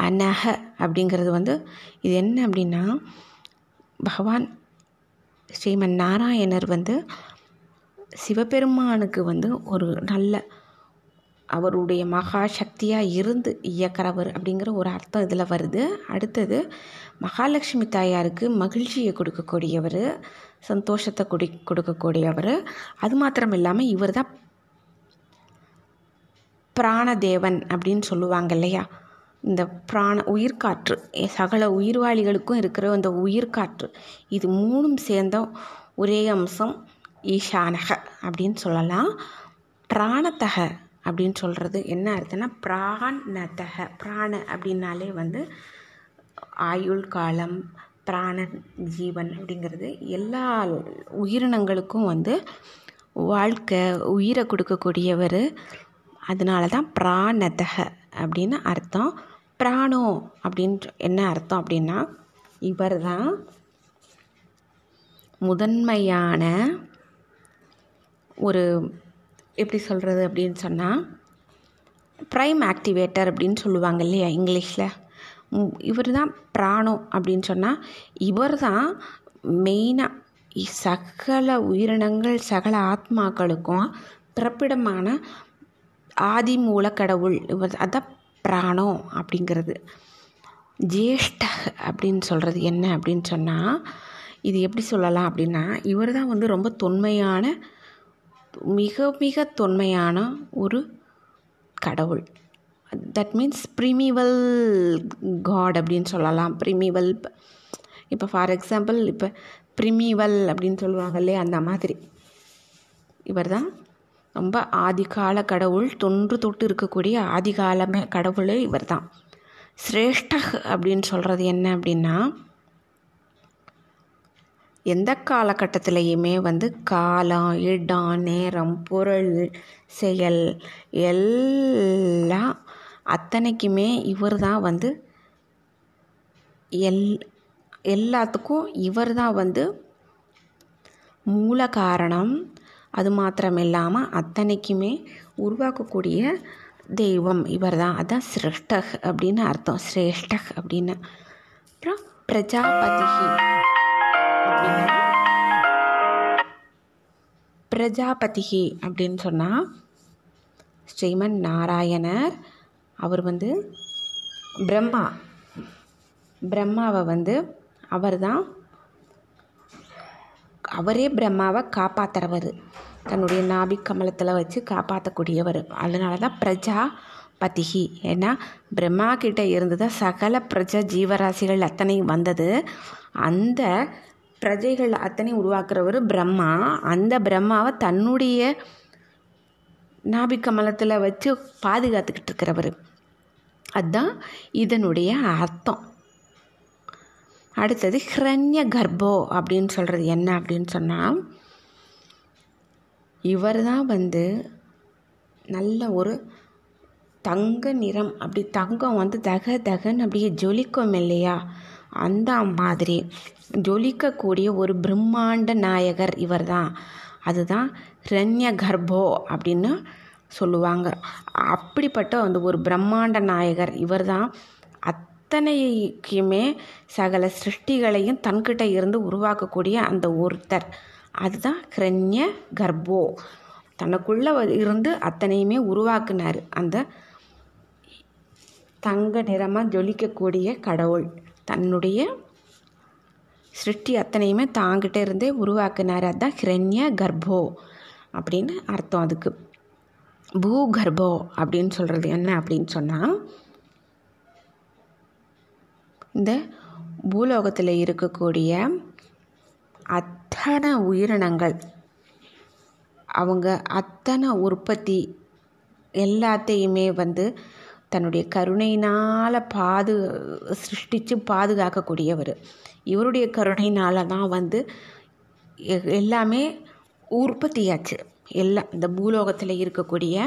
அனஹ அப்படிங்கிறது வந்து இது என்ன அப்படின்னா பகவான் ஸ்ரீமன் நாராயணர் வந்து சிவபெருமானுக்கு வந்து ஒரு நல்ல அவருடைய மகா சக்தியாக இருந்து இயக்கிறவர் அப்படிங்கிற ஒரு அர்த்தம் இதில் வருது. அடுத்தது மகாலட்சுமி தாயாருக்கு மகிழ்ச்சியை கொடுக்கக்கூடியவர் சந்தோஷத்தை கொடி கொடுக்கக்கூடியவர். அது மாத்திரம் இல்லாமல் இவர் தான் பிராணதேவன் அப்படின்னு சொல்லுவாங்க இல்லையா? இந்த பிராண உயிர்காற்று. சகல உயிர்வாளிகளுக்கும் இருக்கிற அந்த உயிர்காற்று. இது மூணும் சேர்ந்த ஒரே அம்சம் ஈஷானக அப்படின்னு சொல்லலாம். பிராணத்தக அப்படின்னு சொல்கிறது என்ன அர்த்தம்னா பிராணதக பிராண அப்படின்னாலே வந்து ஆயுள் காலம் பிராண ஜீவன் அப்படிங்கிறது எல்லா உயிரினங்களுக்கும் வந்து வாழ்க்கை உயிரை கொடுக்கக்கூடியவர். அதனால தான் பிராணதக அப்படின்னு அர்த்தம். பிராணோ அப்படின்ற என்ன அர்த்தம் அப்படின்னா இவர் தான் முதன்மையான ஒரு எப்படி சொல்கிறது அப்படின்னு சொன்னால் ப்ரைம் ஆக்டிவேட்டர் அப்படின்னு சொல்லுவாங்க இல்லையா இங்கிலீஷில். இவர் தான் பிராணம் அப்படின்னு சொன்னால் இவர் தான் மெயினாக சகல உயிரினங்கள் சகல ஆத்மாக்களுக்கும் பிறப்பிடமான ஆதி மூலக்கடவுள் இவர் அதான் பிராணம் அப்படிங்கிறது. ஜேஷ்ட அப்படின்னு சொல்கிறது என்ன அப்படின்னு சொன்னால் இது எப்படி சொல்லலாம் அப்படின்னா இவர் தான் வந்து ரொம்ப தொன்மையான மிக மிக தொன்மையான ஒரு கடவுள். தட் மீன்ஸ் ப்ரிமிவல் காட் அப்படின்னு சொல்லலாம். ப்ரிமிவல் இப்போ ஃபார் எக்ஸாம்பிள் இப்போ ப்ரிமிவல் அப்படின்னு சொல்லுவாங்க இல்லையா அந்த மாதிரி. இவர் தான் ரொம்ப ஆதிகால கடவுள் தொன்று தொட்டு இருக்கக்கூடிய ஆதிகாலமே கடவுள் இவர் தான் சிரேஷ்ட அப்படின்னு சொல்கிறது என்ன அப்படின்னா எந்த காலகட்டத்திலையுமே வந்து காலம் இடம் நேரம் பொருள் செயல் எல்லாம் அத்தனைக்குமே இவர் தான் வந்து எல் எல்லாத்துக்கும் இவர் தான் வந்து மூல காரணம் அது மாத்திரம் இல்லாமல் அத்தனைக்குமே உருவாக்கக்கூடிய தெய்வம் இவர் தான். அதான் சிரஷ்டக் அப்படின்னு அர்த்தம். சிரேஷ்டக் அப்படின்னு. அப்புறம் பிரஜாபதி. பிரஜாபதிகி அப்படின்னு சொன்னால் ஸ்ரீமன் நாராயணர் அவர் வந்து பிரம்மா. பிரம்மாவை வந்து அவர் தான் அவரே பிரம்மாவை காப்பாற்றுறவர் தன்னுடைய நாபி கமலத்தில் வச்சு காப்பாற்றக்கூடியவர் அதனால தான் பிரஜா பதிகி ஏன்னா பிரம்மா கிட்ட இருந்து தான் சகல பிரஜா ஜீவராசிகள் அத்தனையும் வந்தது. அந்த பிரஜைகள் அத்தனை உருவாக்குறவர் பிரம்மா. அந்த பிரம்மாவை தன்னுடைய நாபிக்கமலத்தில் வச்சு பாதுகாத்துக்கிட்டு இருக்கிறவர். அதுதான் இதனுடைய அர்த்தம். அடுத்தது ஹிரண்ய கர்ப்போ அப்படின்னு சொல்கிறது என்ன அப்படின்னு சொன்னால் இவர் தான் வந்து நல்ல ஒரு தங்க நிறம். அப்படி தங்கம் வந்து தக தகன்னு அப்படியே ஜொலிக்கும் இல்லையா? அந்த மாதிரி. ஜொலிக்கக்கூடிய ஒரு பிரம்மாண்ட நாயகர் இவர் தான் அதுதான் ஹிரண்ய கர்ப்போ அப்படின்னு சொல்லுவாங்க. அப்படிப்பட்ட அந்த ஒரு பிரம்மாண்ட நாயகர் இவர் தான் அத்தனைக்குமே சகல சிருஷ்டிகளையும் தன்கிட்ட இருந்து உருவாக்கக்கூடிய அந்த ஒருத்தர். அதுதான் ஹிரண்ய கர்ப்போ தனக்குள்ளே இருந்து அத்தனையுமே உருவாக்குனார் அந்த தங்க நிறமாக ஜொலிக்கக்கூடிய கடவுள். தன்னுடைய சிருஷ்டி அத்தனையுமே தாங்கிட்டே இருந்தே உருவாக்குனார். அதுதான் ஹிரண்ய கர்ப்போ அப்படின்னு அர்த்தம் அதுக்கு. பூகர்ப்போ அப்படின்னு சொல்கிறது என்ன அப்படின்னு சொன்னால் இந்த பூலோகத்தில் இருக்கக்கூடிய அத்தனை உயிரினங்கள் அவங்க அத்தனை உற்பத்தி எல்லாத்தையுமே வந்து தன்னுடைய கருணையினால் பாது சிருஷ்டித்து பாதுகாக்கக்கூடியவர். இவருடைய கருணையினால தான் வந்து எ- எல்லாமே உற்பத்தியாச்சு. எல்லாம் இந்த பூலோகத்தில் இருக்கக்கூடிய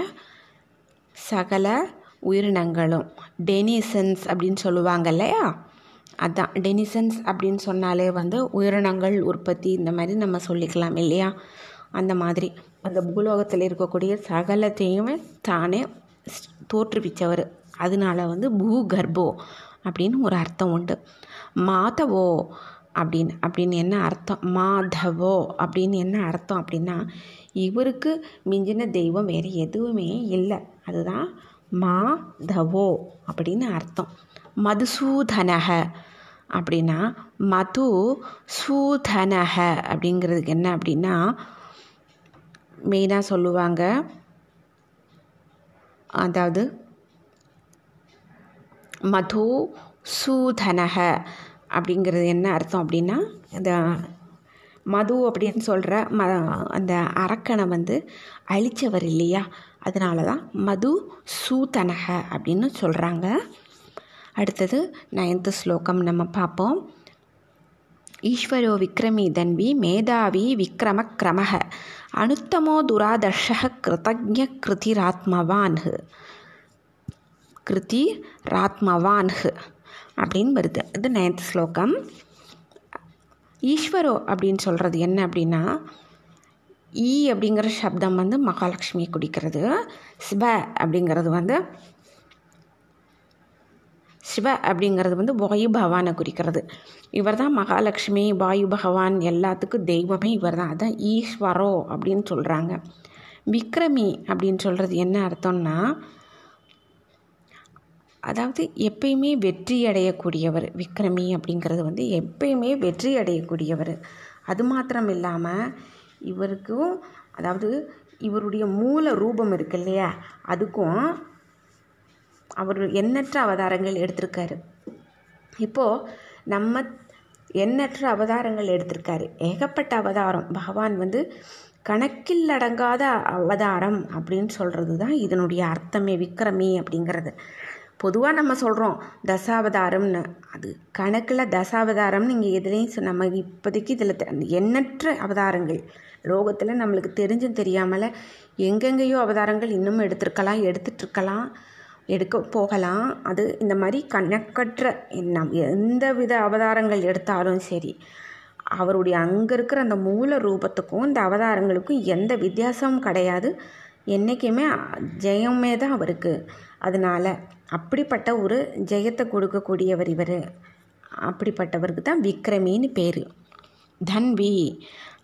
சகல உயிரினங்களும். டெனிசன்ஸ் அப்படின்னு சொல்லுவாங்க இல்லையா? அதான் டெனிசன்ஸ் அப்படின்னு சொன்னாலே வந்து உயிரினங்கள் உற்பத்தி இந்த மாதிரி நம்ம சொல்லிக்கலாம் இல்லையா? அந்த மாதிரி. அந்த பூலோகத்தில் இருக்கக்கூடிய சகலத்தையுமே தானே தோற்றுவிச்சவர். அதனால வந்து பூகர்போ அப்படின்னு ஒரு அர்த்தம் உண்டு. மாதவோ அப்படின்னு அப்படின்னு என்ன அர்த்தம்? மாதவோ அப்படின்னு என்ன அர்த்தம் அப்படின்னா இவருக்கு மிஞ்சின தெய்வம் வேறு எதுவுமே இல்லை. அதுதான் மாதவோ அப்படின்னு அர்த்தம். மதுசூதனக அப்படின்னா மது சூதனக அப்படிங்கிறதுக்கு என்ன அப்படின்னா மெயினாக சொல்லுவாங்க அதாவது மது சூதனக அப்படிங்கிறது என்ன அர்த்தம் அப்படின்னா இந்த மது அப்படின்னு சொல்கிற ம அந்த அரக்கனை வந்து அழித்தவர் இல்லையா? அதனால தான் மது சூதனக அப்படின்னு சொல்கிறாங்க அடுத்தது நைன்த்து ஸ்லோகம் நம்ம பார்ப்போம். ஈஸ்வரோ விக்ரமி தன்வி மேதாவி விக்ரம கிரமக அனுத்தமோ துராதர்ஷ கிருதஜ கிருதிராத்மவான்ஹு. கிருதி ராத்மவான்ஹு அப்படின்னு வருது. இது நைன்த் ஸ்லோகம். ஈஸ்வரோ அப்படின்னு சொல்கிறது என்ன அப்படின்னா ஈ அப்படிங்கிற சப்தம் வந்து மகாலட்சுமியை குறிக்கிறது சிவ அப்படிங்கிறது வந்து சிவ அப்படிங்கிறது வந்து வாயு பகவானை குறிக்கிறது. இவர் தான் மகாலட்சுமி வாயு பகவான் எல்லாத்துக்கும் தெய்வமே இவர் தான் அதான் ஈஸ்வரோ அப்படின்னு சொல்கிறாங்க விக்ரமி அப்படின்னு சொல்கிறது என்ன அர்த்தம்னா அதாவது எப்பயுமே வெற்றி அடையக்கூடியவர் விக்ரமி அப்படிங்கிறது வந்து எப்பயுமே வெற்றி அடையக்கூடியவர். அது மாத்திரம் இல்லாமல் இவருக்கும் அதாவது இவருடைய மூல ரூபம் இருக்கு இல்லையா? அதுக்கும் அவர் எண்ணற்ற அவதாரங்கள் எடுத்திருக்காரு. இப்போது நம்ம எண்ணற்ற அவதாரங்கள் எடுத்திருக்காரு. ஏகப்பட்ட அவதாரம். பகவான் வந்து கணக்கில் அடங்காத அவதாரம் அப்படின்னு சொல்கிறது தான் இதனுடைய அர்த்தமே விக்ரமி அப்படிங்கிறது. பொதுவாக நம்ம சொல்கிறோம் தசாவதாரம்னு. அது கணக்கில் தசாவதாரம்னு இங்கே எதுலேயும் நம்ம இப்போதைக்கு இதில் எண்ணற்ற அவதாரங்கள். லோகத்தில் நம்மளுக்கு தெரிஞ்சும் தெரியாமல் எங்கெங்கேயோ அவதாரங்கள் இன்னும் எடுத்திருக்கலாம் எடுத்துட்ருக்கலாம் எடுக்க போகலாம். அது இந்த மாதிரி கணக்கற்ற நம் எந்த வித அவதாரங்கள் எடுத்தாலும் சரி அவருடைய அங்கே இருக்கிற அந்த மூல ரூபத்துக்கும் இந்த அவதாரங்களுக்கும் எந்த வித்தியாசமும் கிடையாது. என்றைக்குமே ஜெயமே தான் அவருக்கு. அதனால் அப்படிப்பட்ட ஒரு ஜெயத்தை கொடுக்கக்கூடியவர் இவர். அப்படிப்பட்டவருக்கு தான் விக்ரமின்னு பேர். தன்வி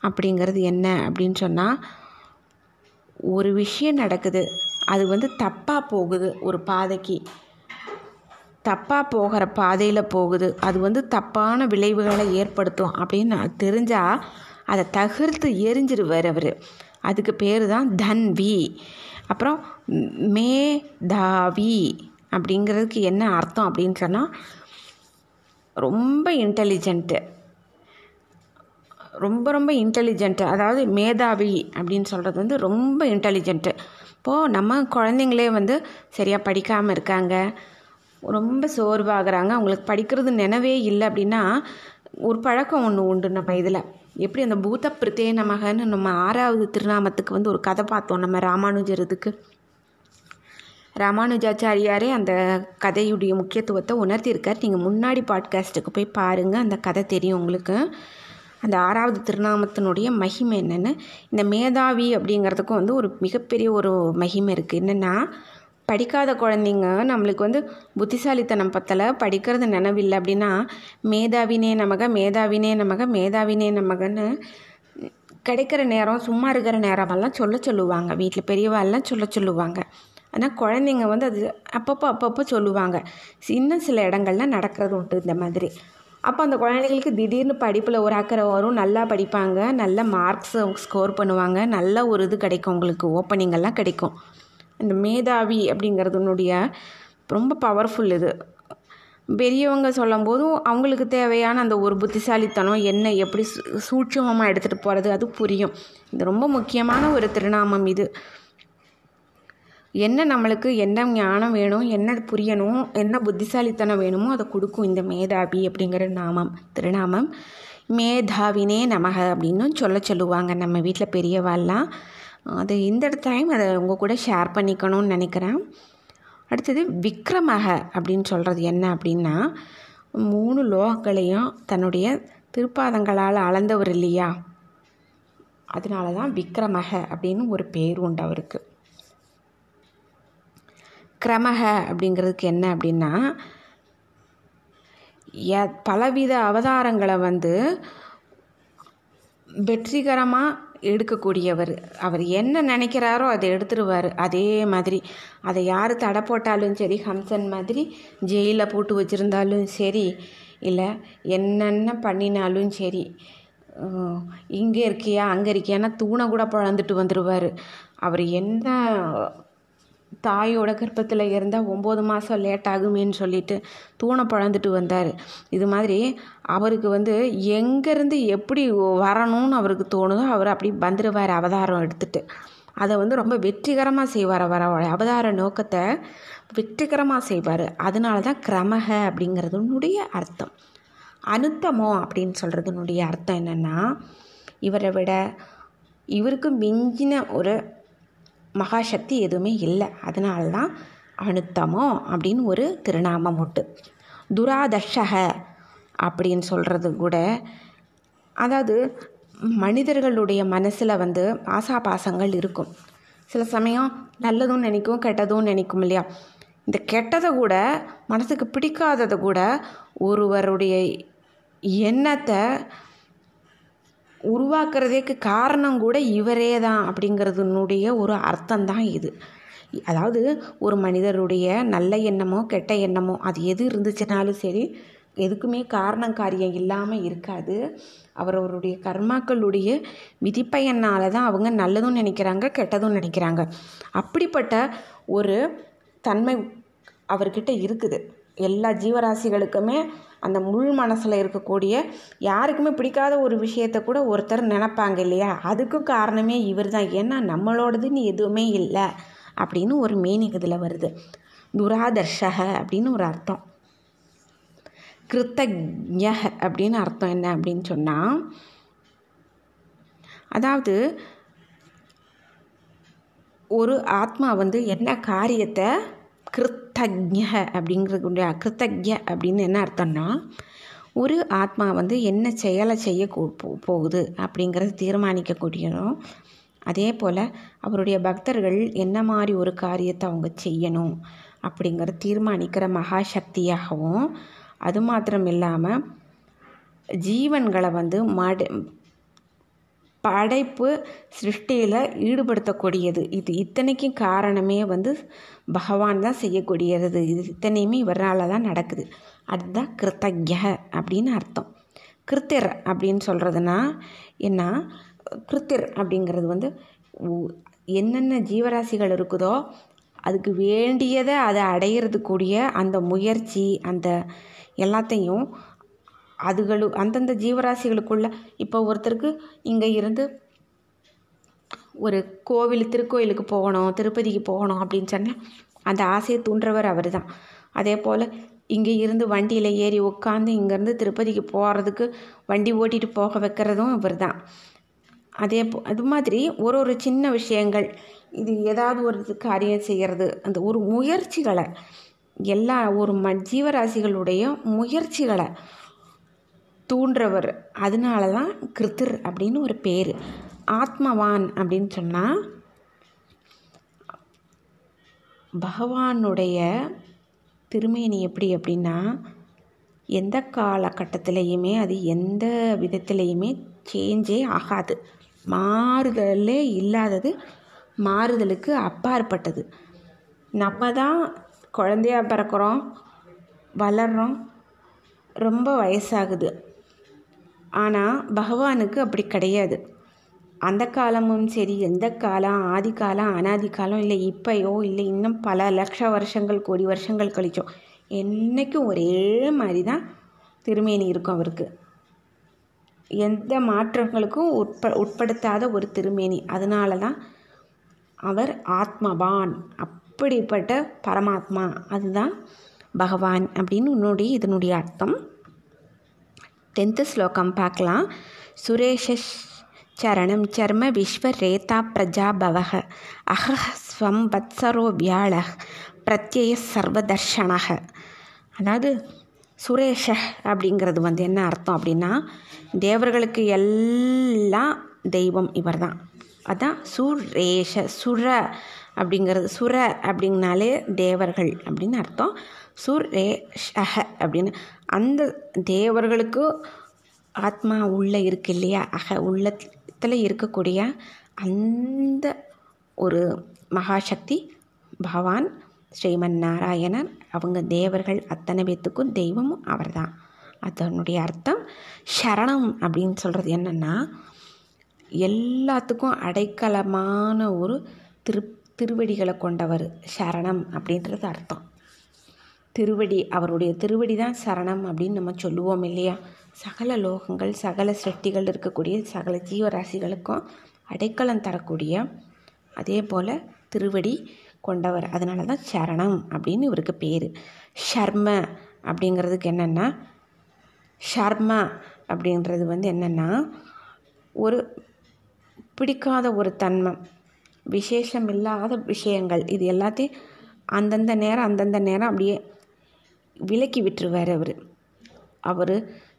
அப்படிங்கிறது என்ன அப்படின்னு சொன்னால் ஒரு விஷயம் நடக்குது அது வந்து தப்பாக போகுது ஒரு பாதைக்கு. தப்பாக போகிற பாதையில் போகுது அது வந்து தப்பான விளைவுகளை ஏற்படுத்தும் அப்படின்னு தெரிஞ்சால் அதை தகர்த்து எரிஞ்சிருவார் அவர். அதுக்கு பேர் தான் தன்வி அப்புறம் மேதாவி அப்படிங்கிறதுக்கு என்ன அர்த்தம் அப்படின்னு சொன்னால் ரொம்ப இன்டெலிஜென்ட்டு ரொம்ப ரொம்ப இன்டெலிஜென்ட்டு அதாவது மேதாவி அப்படின்னு சொல்கிறது வந்து ரொம்ப இன்டெலிஜென்ட்டு இப்போது நம்ம குழந்தைங்களே வந்து சரியாக படிக்காமல் இருக்காங்க ரொம்ப சோர்வாகிறாங்க அவங்களுக்கு படிக்கிறது நினைவே இல்லை அப்படின்னா ஒரு பழக்கம் ஒன்று உண்டு நம்ம இதில். எப்படி அந்த பூத பிரத்தே நமகன்னு நம்ம ஆறாவது திருநாமத்துக்கு வந்து ஒரு கதை பார்த்தோம் நம்ம ராமானுஜர் இதுக்கு ராமானுஜாச்சாரியாரே அந்த கதையுடைய முக்கியத்துவத்தை உணர்த்தியிருக்கார். நீங்கள் முன்னாடி பாட்காஸ்ட்டுக்கு போய் பாருங்கள் அந்த கதை தெரியும் உங்களுக்கு. அந்த ஆறாவது திருநாமத்தினுடைய மகிமை என்னென்னு. இந்த மேதாவி அப்படிங்கிறதுக்கும் வந்து ஒரு மிகப்பெரிய ஒரு மகிமை இருக்குது என்னென்னா படிக்காத குழந்தைங்க நம்மளுக்கு வந்து புத்திசாலித்தனம் பத்தலை படிக்கிறது நினைவில்லை அப்படின்னா மேதாவினே நமக மேதாவினே நமக மேதாவினே நமகன்னு கிடைக்கிற நேரம் சும்மா இருக்கிற நேரமெல்லாம் சொல்ல சொல்லுவாங்க. வீட்டில் பெரியவாள்லாம் சொல்ல சொல்லுவாங்க. ஆனால் குழந்தைங்க வந்து அது அப்பப்போ அப்பப்போ சொல்லுவாங்க. இன்னும் சில இடங்கள்லாம் நடக்கிறது உண்டு இந்த மாதிரி. அப்போ அந்த குழந்தைகளுக்கு திடீர்னு படிப்பில் ஒரு அக்கறை வரும். நல்லா படிப்பாங்க நல்ல மார்க்ஸ் ஸ்கோர் பண்ணுவாங்க. நல்ல ஒரு இது கிடைக்கும் உங்களுக்கு. ஓப்பனிங்கெல்லாம் கிடைக்கும். இந்த மேதாவி அப்படிங்கிறதுனுடைய ரொம்ப பவர்ஃபுல் இது. பெரியவங்க சொல்லும் போதும் அவங்களுக்கு தேவையான அந்த ஒரு புத்திசாலித்தனம் என்ன எப்படி சூட்சமமாக எடுத்துகிட்டு போகிறது அது புரியும். இது ரொம்ப முக்கியமான ஒரு திருநாமம் இது. என்ன நம்மளுக்கு என்ன ஞானம் வேணும் என்ன புரியணும் என்ன புத்திசாலித்தனம் வேணுமோ அதை கொடுக்கும் இந்த மேதாவி அப்படிங்கிற நாமம் திருநாமம். மேதாவினே நமக அப்படின்னு சொல்ல சொல்லுவாங்க நம்ம வீட்டில் பெரியவாள்லாம். அது இந்த டைம் அதை உங்கள் கூட ஷேர் பண்ணிக்கணும்னு நினைக்கிறேன். அடுத்தது விக்ரமக அப்படின்னு சொல்கிறது என்ன அப்படின்னா மூணு லோகங்களையும் தன்னுடைய திருப்பாதங்களால் அளந்தவர் இல்லையா? அதனால தான் விக்ரமக அப்படின்னு ஒரு பேர் உண்டு அவருக்கு. கிரமக அப்படிங்கிறதுக்கு என்ன அப்படின்னா பலவித அவதாரங்களை வந்து வெற்றிகரமாக எடுக்கக்கூடியவர். அவர் என்ன நினைக்கிறாரோ அதை எடுத்துருவார். அதே மாதிரி அதை யார் தடை போட்டாலும் சரி ஹம்சன் மாதிரி ஜெயிலில் போட்டு வச்சுருந்தாலும் சரி இல்லை என்னென்ன பண்ணினாலும் சரி இங்கே இருக்கியா அங்கே இருக்கியான்னா தூணை கூட பழந்துட்டு வந்துடுவார் அவர் என்ன தாயோட கர்ப்பத்தில் இருந்தால் ஒம்பது மாதம் லேட் ஆகுமேன்னு சொல்லிட்டு தூணை பழந்துட்டு வந்தார். இது மாதிரி அவருக்கு வந்து எங்கேருந்து எப்படி வரணும்னு அவருக்கு தோணுதோ அவர் அப்படி வந்துடுவார் அவதாரம் எடுத்துகிட்டு அதை வந்து ரொம்ப வெற்றிகரமாக செய்வார் அவர் அவதார நோக்கத்தை வெற்றிகரமாக செய்வார். அதனால தான் கிரமக அப்படிங்கிறதுனுடைய அர்த்தம். அனுத்தமோ அப்படின்னு சொல்கிறதுனுடைய அர்த்தம் என்னென்னா இவரை விட இவருக்கு மிஞ்சின ஒரு மகாசக்தி எதுவுமே இல்லை. அதனால தான் அனுத்தமோ அப்படின்னு ஒரு திருநாமம் உண்டு. துராதர்ஷக அப்படின்னு சொல்கிறது கூட அதாவது மனிதர்களுடைய மனசில் வந்து ஆசாபாசங்கள் இருக்கும். சில சமயம் நல்லதும் நினைக்கும் கெட்டதும் நினைக்கும் இல்லையா? இந்த கெட்டதை கூட மனசுக்கு பிடிக்காததை கூட ஒருவருடைய எண்ணத்தை உருவாக்குறதுக்கு காரணம் கூட இவரே தான் அப்படிங்கிறதுனுடைய ஒரு அர்த்தம் தான் இது. அதாவது ஒரு மனிதருடைய நல்ல எண்ணமோ கெட்ட எண்ணமோ அது எது இருந்துச்சுனாலும் சரி எதுக்குமே காரணம் காரியம் இல்லாமல் இருக்காது. அவரவருடைய கர்மாக்களுடைய விதிப்பயனால் தான் அவங்க நல்லதும் நினைக்கிறாங்க கெட்டதும் நினைக்கிறாங்க. அப்படிப்பட்ட ஒரு தன்மை அவர்கிட்ட இருக்குது. எல்லா ஜீவராசிகளுக்குமே அந்த முள் மனசில் இருக்கக்கூடிய யாருக்குமே பிடிக்காத ஒரு விஷயத்த கூட ஒருத்தர் நினப்பாங்க இல்லையா? அதுக்கும் காரணமே இவர் தான் ஏன்னா நம்மளோடதுன்னு எதுவுமே இல்லை அப்படின்னு ஒரு மீனிங் இதில் வருது. துராதர்ஷக அப்படின்னு ஒரு அர்த்தம். கிருத்தஜ அப்படின்னு அர்த்தம் என்ன அப்படின்னு சொன்னால் அதாவது ஒரு ஆத்மா வந்து என்ன காரியத்தை கிருத்தஜ அப்படிங்கிறதுடைய அகிருத்தஜ அப்படின்னு என்ன அர்த்தம்னா ஒரு ஆத்மா வந்து என்ன செயலை செய்ய போகுது அப்படிங்கிறது தீர்மானிக்கக்கூடியதும் அதே போல் அவருடைய பக்தர்கள் என்ன மாதிரி ஒரு காரியத்தை அவங்க செய்யணும் அப்படிங்கிறத தீர்மானிக்கிற மகாசக்தியாகவும் அது மாத்திரம் இல்லாமல் ஜீவன்களை வந்து மட படைப்பு சிருஷ்டியில் ஈடுபடுத்தக்கூடியது. இது இத்தனைக்கும் காரணமே வந்து பகவான் தான் செய்யக்கூடியது. இது இத்தனையுமே இவரால் தான் நடக்குது. அதுதான் கிருத்தஜ அப்படின்னு அர்த்தம். கிருத்திர் அப்படின்னு சொல்கிறதுனா என்ன? கிருத்திர் அப்படிங்கிறது வந்து என்னென்ன ஜீவராசிகள் இருக்குதோ அதுக்கு வேண்டியதை அதை அடையிறதுக்கூடிய அந்த முயற்சி அந்த எல்லாத்தையும் அதுகளு அந்தந்த ஜீவராசிகளுக்குள்ள இப்போ ஒருத்தருக்கு இங்கே இருந்து ஒரு கோவில் திருக்கோயிலுக்கு போகணும் திருப்பதிக்கு போகணும் அப்படின்னு சொன்னால் அந்த ஆசையை தூண்டுறவர் அவர் தான் அதே போல் இங்கே இருந்து வண்டியில் ஏறி உட்காந்து இங்கேருந்து திருப்பதிக்கு போகிறதுக்கு வண்டி ஓட்டிகிட்டு போக வைக்கிறதும் இவர் தான் அதே போ அது மாதிரி ஒரு ஒரு சின்ன விஷயங்கள் இது ஏதாவது ஒரு காரியம் செய்கிறது அந்த ஒரு முயற்சிகளை எல்லா ஒரு ம ஜீவராசிகளுடைய முயற்சிகளை தூண்டுறவர் அதனால தான் கிருத்திர் அப்படின்னு ஒரு பேர். ஆத்மவான் அப்படின்னு சொன்னால் பகவானுடைய திருமேனி எப்படி அப்படின்னா எந்த காலகட்டத்திலையுமே அது எந்த விதத்திலையுமே சேஞ்சே ஆகாது. மாறுதலே இல்லாதது மாறுதலுக்கு அப்பாற்பட்டது. நம்ம தான் குழந்தையாக பிறக்கிறோம் வளர்கிறோம் ரொம்ப வயசாகுது. ஆனால் பகவானுக்கு அப்படி கிடையாது. அந்த காலமும் சரி எந்த காலம் ஆதி காலம் அனாதி காலம் இல்லை இப்போயோ இல்லை இன்னும் பல லட்ச வருஷங்கள் கோடி வருஷங்கள் கழிச்சோம் என்றைக்கும் ஒரே மாதிரி தான் திருமேனி இருக்கும் அவருக்கு. எந்த மாற்றங்களுக்கும் உட்ப உட்படுத்தாத ஒரு திருமேனி. அதனால தான் அவர் ஆத்மவான் அப்படிப்பட்ட பரமாத்மா. அதுதான் பகவான் அப்படின்னு உன்னுடைய இதனுடைய அர்த்தம். டென்த்து ஸ்லோகம் பார்க்கலாம். சுரேஷ சரணம் சர்ம விஸ்வ ரேதா பிரஜா பவக அஹ ஸ்வம் வத்சரோ வியாழ பிரத்யய சர்வதர்ஷனக அதாவது சுரேஷ அப்படிங்கிறது வந்து என்ன அர்த்தம் அப்படின்னா தேவர்களுக்கு எல்லாம் தெய்வம் இவர் தான் அதான் சுரேஷ சுர அப்படிங்கிறது சுர அப்படிங்கனாலே தேவர்கள் அப்படின்னு அர்த்தம். சுரேஷக அப்படின்னு அந்த தேவர்களுக்கு ஆத்மா உள்ளே இருக்கு இல்லையா? அக உள்ளத்தில் இருக்கக்கூடிய அந்த ஒரு மகாசக்தி பகவான் ஸ்ரீமன் நாராயணர் அவங்க தேவர்கள் அத்தனை பேத்துக்கும் தெய்வமும் அவர் தான் அதனுடைய அர்த்தம் சரணம் அப்படின்னு சொல்கிறது என்னென்னா எல்லாத்துக்கும் அடைக்கலமான ஒரு திரு திருவடிகளை கொண்டவர் சரணம் அப்படின்றது அர்த்தம். திருவடி அவருடைய திருவடி தான் சரணம் அப்படின்னு நம்ம சொல்லுவோம் இல்லையா? சகல லோகங்கள் சகல சிருஷ்டிகள் இருக்கக்கூடிய சகல ஜீவராசிகளுக்கும் அடைக்கலம் தரக்கூடிய அதே போல் திருவடி கொண்டவர். அதனால தான் சரணம் அப்படின்னு இவருக்கு பேர். ஷர்ம அப்படிங்கிறதுக்கு என்னென்னா ஷர்மா அப்படின்றது வந்து என்னென்னா ஒரு பிடிக்காத ஒரு தன்மை விசேஷம் இல்லாத விஷயங்கள். இது எல்லாத்தையும் அந்தந்த நேரம் அந்தந்த நேரம் அப்படியே விலக்கி விட்டுருவார் அவர். அவர்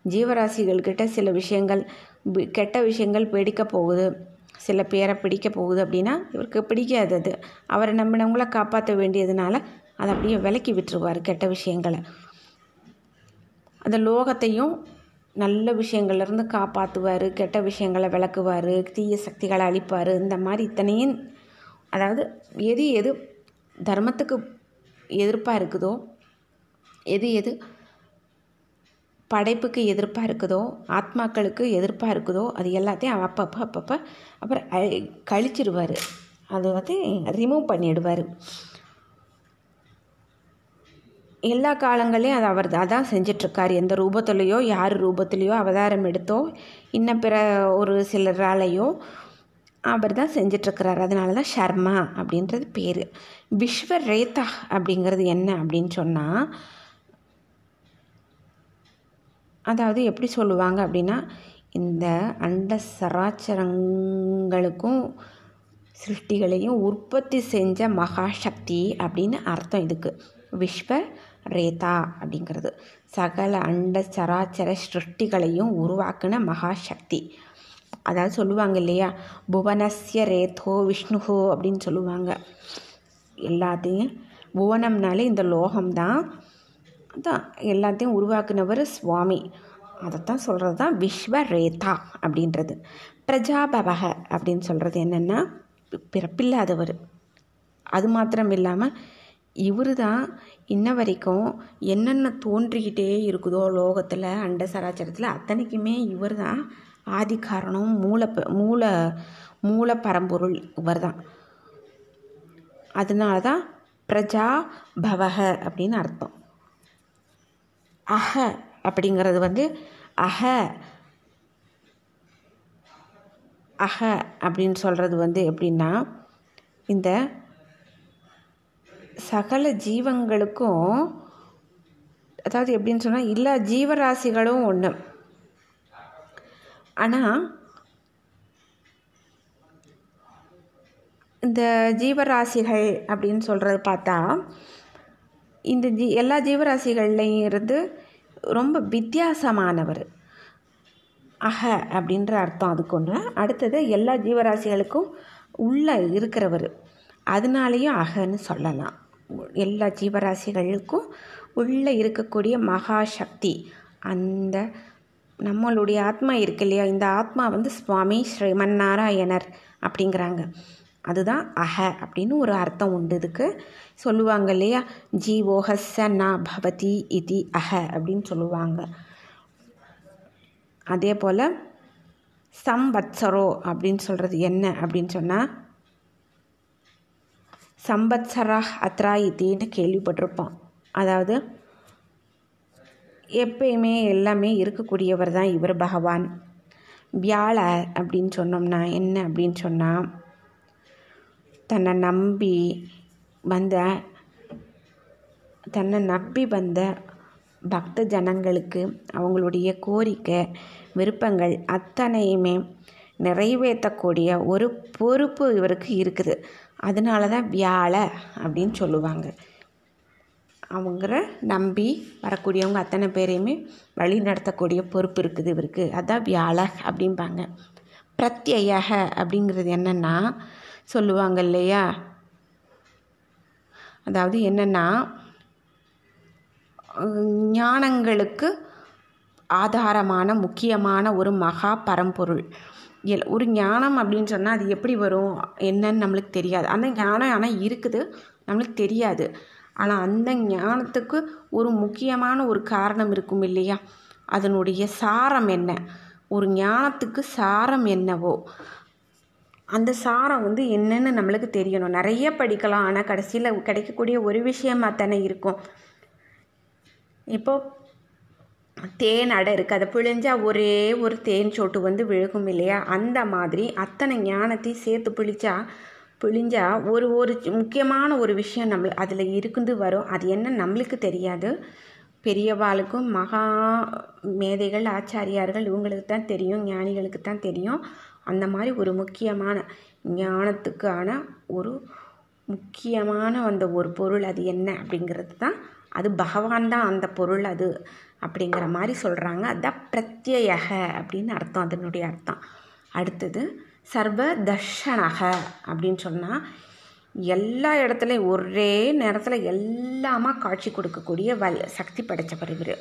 ஜீவராசிகள்கிட்ட சில விஷயங்கள் கெட்ட விஷயங்கள் பிடிக்க போகுது. சில பேரை பிடிக்க போகுது அப்படின்னா இவருக்கு பிடிக்காது அது. அவரை நம்பினவங்கள காப்பாற்ற வேண்டியதுனால அதை அப்படியே விலக்கி விட்டுருவார் கெட்ட விஷயங்களை. அந்த லோகத்தையும் நல்ல விஷயங்கள்லேருந்து காப்பாற்றுவார் கெட்ட விஷயங்களை விளக்குவார் தீய சக்திகளை அழிப்பார். இந்த மாதிரி இத்தனையும் அதாவது எது எது தர்மத்துக்கு எதிர்ப்பாக இருக்குதோ எது எது படைப்புக்கு எதிர்ப்பாக இருக்குதோ ஆத்மாக்களுக்கு எதிர்ப்பாக இருக்குதோ அது எல்லாத்தையும் அப்பப்போ அப்பப்போ அப்புறம் கழிச்சிடுவார் அது வந்து ரிமூவ் பண்ணிடுவார். எல்லா காலங்களையும் அது அவர் அதான் செஞ்சிட்ருக்கார். எந்த ரூபத்துலேயோ யார் ரூபத்துலேயோ அவதாரம் எடுத்தோ இன்ன பிற ஒரு சிலராலேயோ அவர் தான் செஞ்சிட்ருக்கிறார். அதனால தான் ஷர்மா அப்படின்றது பேர். விஸ்வ ரேதா அப்படிங்கிறது என்ன அப்படின்னு சொன்னால் அதாவது எப்படி சொல்லுவாங்க அப்படின்னா இந்த அண்ட சராச்சரங்களுக்கும் சிருஷ்டிகளையும் உற்பத்தி செஞ்ச மகாசக்தி அப்படின்னு அர்த்தம் இதுக்கு. விஸ்வ ரேதா அப்படிங்கிறது. சகல அண்ட சராச்சர சிருஷ்டிகளையும் உருவாக்கின மகாசக்தி. அதாவது சொல்லுவாங்க இல்லையா புவனஸ்ய ரேதோ விஷ்ணுஹோ அப்படின்னு சொல்லுவாங்க. எல்லாத்தையும் புவனம்னாலே இந்த லோகம்தான். தான் எல்லாத்தையும் உருவாக்குனவர் சுவாமி. அதைத்தான் சொல்கிறது தான் விஸ்வ ரேதா அப்படின்றது. பிரஜாபவக அப்படின்னு சொல்கிறது என்னென்னா பிறப்பில்லாதவர். அது மாத்திரம் இல்லாமல் இவர் தான் இன்ன வரைக்கும் என்னென்ன தோன்றிக்கிட்டே இருக்குதோ லோகத்தில் அண்ட சராச்சரத்தில் அத்தனைக்குமே இவர் தான் ஆதி காரணம் மூல ப- மூல மூல பரம்பொருள் இவர் தான் அதனால தான் பிரஜா பவக அப்படின்னு அர்த்தம். அஹ அப்படிங்கிறது வந்து அஹ. அஹ அப்படின்னு சொல்கிறது வந்து எப்படின்னா இந்த சகல ஜீவங்களுக்கும் அதாவது எப்படின்னு சொன்னால் எல்லா ஜீவராசிகளும் ஒன்று ஆனால் இந்த ஜீவராசிகள் அப்படின்னு சொல்கிறது பார்த்தா இந்த ஜீ எல்லா ஜீவராசிகள்லையும் இருந்து ரொம்ப வித்தியாசமானவர். அக அப்படின்ற அர்த்தம் அதுக்கு ஒன்று அடுத்தது எல்லா ஜீவராசிகளுக்கும் உள்ளே இருக்கிறவர். அதனாலேயும் அகன்னு சொல்லலாம். எல்லா ஜீவராசிகளுக்கும் உள்ளே இருக்கக்கூடிய மகாசக்தி அந்த நம்மளுடைய ஆத்மா இருக்கு இல்லையா? இந்த ஆத்மா வந்து சுவாமி ஸ்ரீமன் நாராயணர் அப்படிங்கிறாங்க. அதுதான் அஹ அப்படின்னு ஒரு அர்த்தம் உண்டு இதுக்கு. சொல்லுவாங்க இல்லையா? ஜீவோஹஸ்ஸ நா பவதி இதி அஹ அப்படின்னு சொல்லுவாங்க. அதே போல் சம்பத்சரோ அப்படின்னு சொல்கிறது என்ன அப்படின்னு சொன்னால் சம்பத்சரா அத்ரா இத்தின்னு கேள்விப்பட்டிருப்போம். அதாவது எப்பயுமே எல்லாமே இருக்கக்கூடியவர் தான் இவர் பகவான். வியாழ அப்படின்னு சொன்னோம்னா என்ன அப்படின்னு சொன்னால் தன்னை நம்பி வந்த தன்னை நம்பி வந்த பக்த ஜனங்களுக்கு அவங்களுடைய கோரிக்கை விருப்பங்கள் அத்தனையுமே நிறைவேற்றக்கூடிய ஒரு பொறுப்பு இவருக்கு இருக்குது. அதனால தான் வியாழை அப்படின்னு சொல்லுவாங்க. அவங்கள நம்பி வரக்கூடியவங்க அத்தனை பேரையுமே வழி நடத்தக்கூடிய பொறுப்பு இருக்குது இவருக்கு. அதான் வியாழ அப்படிம்பாங்க. பிரத்யக அப்படிங்கிறது என்னென்னா சொல்லுவாங்க இல்லையா? அதாவது என்னென்னா ஞானங்களுக்கு ஆதாரமான முக்கியமான ஒரு மகா பரம்பொருள். எல் ஒரு ஞானம் அப்படின்னு சொன்னால் அது எப்படி வரும்? என்னன்னு நம்மளுக்கு தெரியாது. அந்த ஞானம் ஆனால் இருக்குது நம்மளுக்கு தெரியாது. ஆனால் அந்த ஞானத்துக்கு ஒரு முக்கியமான ஒரு காரணம் இருக்கும் இல்லையா? அதனுடைய சாரம் என்ன? ஒரு ஞானத்துக்கு சாரம் என்னவோ? அந்த சாரம் வந்து என்னென்னு நம்மளுக்கு தெரியணும். நிறைய படிக்கலாம். ஆனால் கடைசியில் கிடைக்கக்கூடிய ஒரு விஷயமாக தானே இருக்கும். இப்போது தேன் அடை இருக்குது அதை புழிஞ்சால் ஒரே ஒரு தேன் சொட்டு வந்து விழுகும் இல்லையா? அந்த மாதிரி அத்தனை ஞானத்தையும் சேர்த்து பிழிச்சா பிழிஞ்சா ஒரு ஒரு முக்கியமான ஒரு விஷயம் நம்ம அதில் இருந்து வரும். அது என்ன நம்மளுக்கு தெரியாது. பெரியவாளுக்கும் மகா மேதைகள் ஆச்சாரியார்கள் இவங்களுக்கு தான் தெரியும். ஞானிகளுக்கு தான் தெரியும். அந்த மாதிரி ஒரு முக்கியமான ஞானத்துக்கான ஒரு முக்கியமான அந்த ஒரு பொருள் அது என்ன அப்படிங்கிறது தான் அது பகவான் தான் அந்த பொருள் அது அப்படிங்கிற மாதிரி சொல்கிறாங்க அதுதான் பிரத்யக அப்படின்னு அர்த்தம் அதனுடைய அர்த்தம். அடுத்தது சர்வ தர்ஷனக அப்படின்னு சொன்னால் எல்லா இடத்துலையும் ஒரே நேரத்தில் எல்லாமா காட்சி கொடுக்கக்கூடிய வல் சக்தி படைத்தவர் இவர்.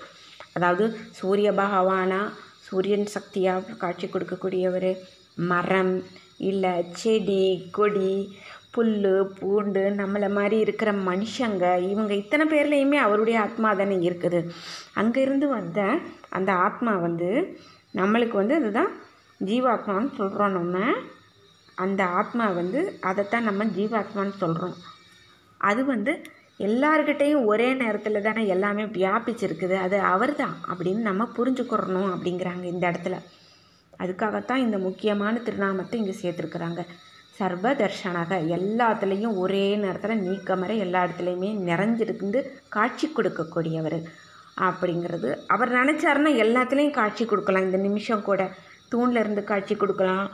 அதாவது சூரிய பகவானா சூரியன் சக்தியாக காட்சி கொடுக்கக்கூடியவர் மரம் இல்லை செடி கொடி புல் பூண்டு நம்மளை மாதிரி இருக்கிற மனுஷங்க இவங்க இத்தனை பேர்லேயுமே அவருடைய ஆத்மா தானே இருக்குது. அங்கேருந்து வந்த அந்த ஆத்மா வந்து நம்மளுக்கு வந்து அதுதான் ஜீவாத்மான்னு சொல்கிறோம் நம்ம. அந்த ஆத்மா வந்து அதைத்தான் நம்ம ஜீவாத்மான்னு சொல்கிறோம் அது வந்து எல்லார்கிட்டேயும் ஒரே நேரத்தில் தானே எல்லாமே வியாபிச்சிருக்குது. அது அவர் தான் அப்படின்னு நம்ம புரிஞ்சுக்கிறணும் அப்படிங்கிறாங்க இந்த இடத்துல. அதுக்காகத்தான் இந்த முக்கியமான திருநாமத்தை இங்கே சேர்த்துருக்குறாங்க. சர்வ தர்ஷனாக எல்லாத்துலேயும் ஒரே நேரத்தில் நீக்கமர எல்லா இடத்துலையுமே நிறைஞ்சிருந்து காட்சி கொடுக்கக்கூடியவர். அப்படிங்கிறது அவர் நினச்சாருன்னா எல்லாத்துலேயும் காட்சி கொடுக்கலாம். இந்த நிமிஷம் கூட தூணில் இருந்து காட்சி கொடுக்கலாம்.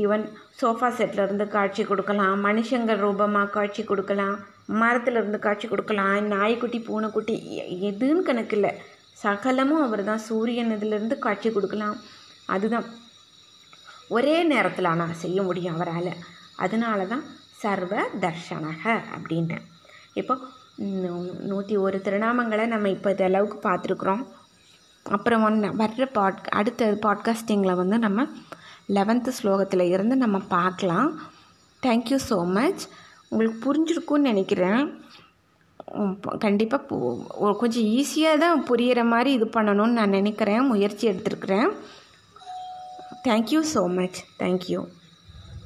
ஈவன் சோஃபா செட்டில் இருந்து காட்சி கொடுக்கலாம். மனுஷங்க ரூபமாக காட்சி கொடுக்கலாம். மரத்தில் இருந்து காட்சி கொடுக்கலாம். நாய்க்குட்டி பூனைக்குட்டி எதுன்னு கணக்கு இல்லை சகலமும் அவர் தான் சூரியன் இதிலிருந்து காட்சி கொடுக்கலாம். அதுதான். ஒரே நேரத்தில் ஆனால் செய்ய முடியும் அவரால். அதனால தான் சர்வ தர்ஷனக அப்படின்னு இப்போ நூ- நூற்றி ஒரு திருநாமங்களை நம்ம இப்போ இது அளவுக்கு பார்த்துருக்குறோம். அப்புறம் ஒன்று வர்ற பாட் அடுத்த பாட்காஸ்டிங்கில் வந்து நம்ம லெவன்த்து ஸ்லோகத்தில் இருந்து நம்ம பார்க்கலாம். தேங்க்யூ ஸோ மச் உங்களுக்கு புரிஞ்சிருக்கும்னு நினைக்கிறேன். கண்டிப்பாக கொஞ்சம் ஈஸியாக தான் புரிகிற மாதிரி இது பண்ணணும்னு நான் நினைக்கிறேன் முயற்சி எடுத்திருக்கிறேன். Thank you so much thank you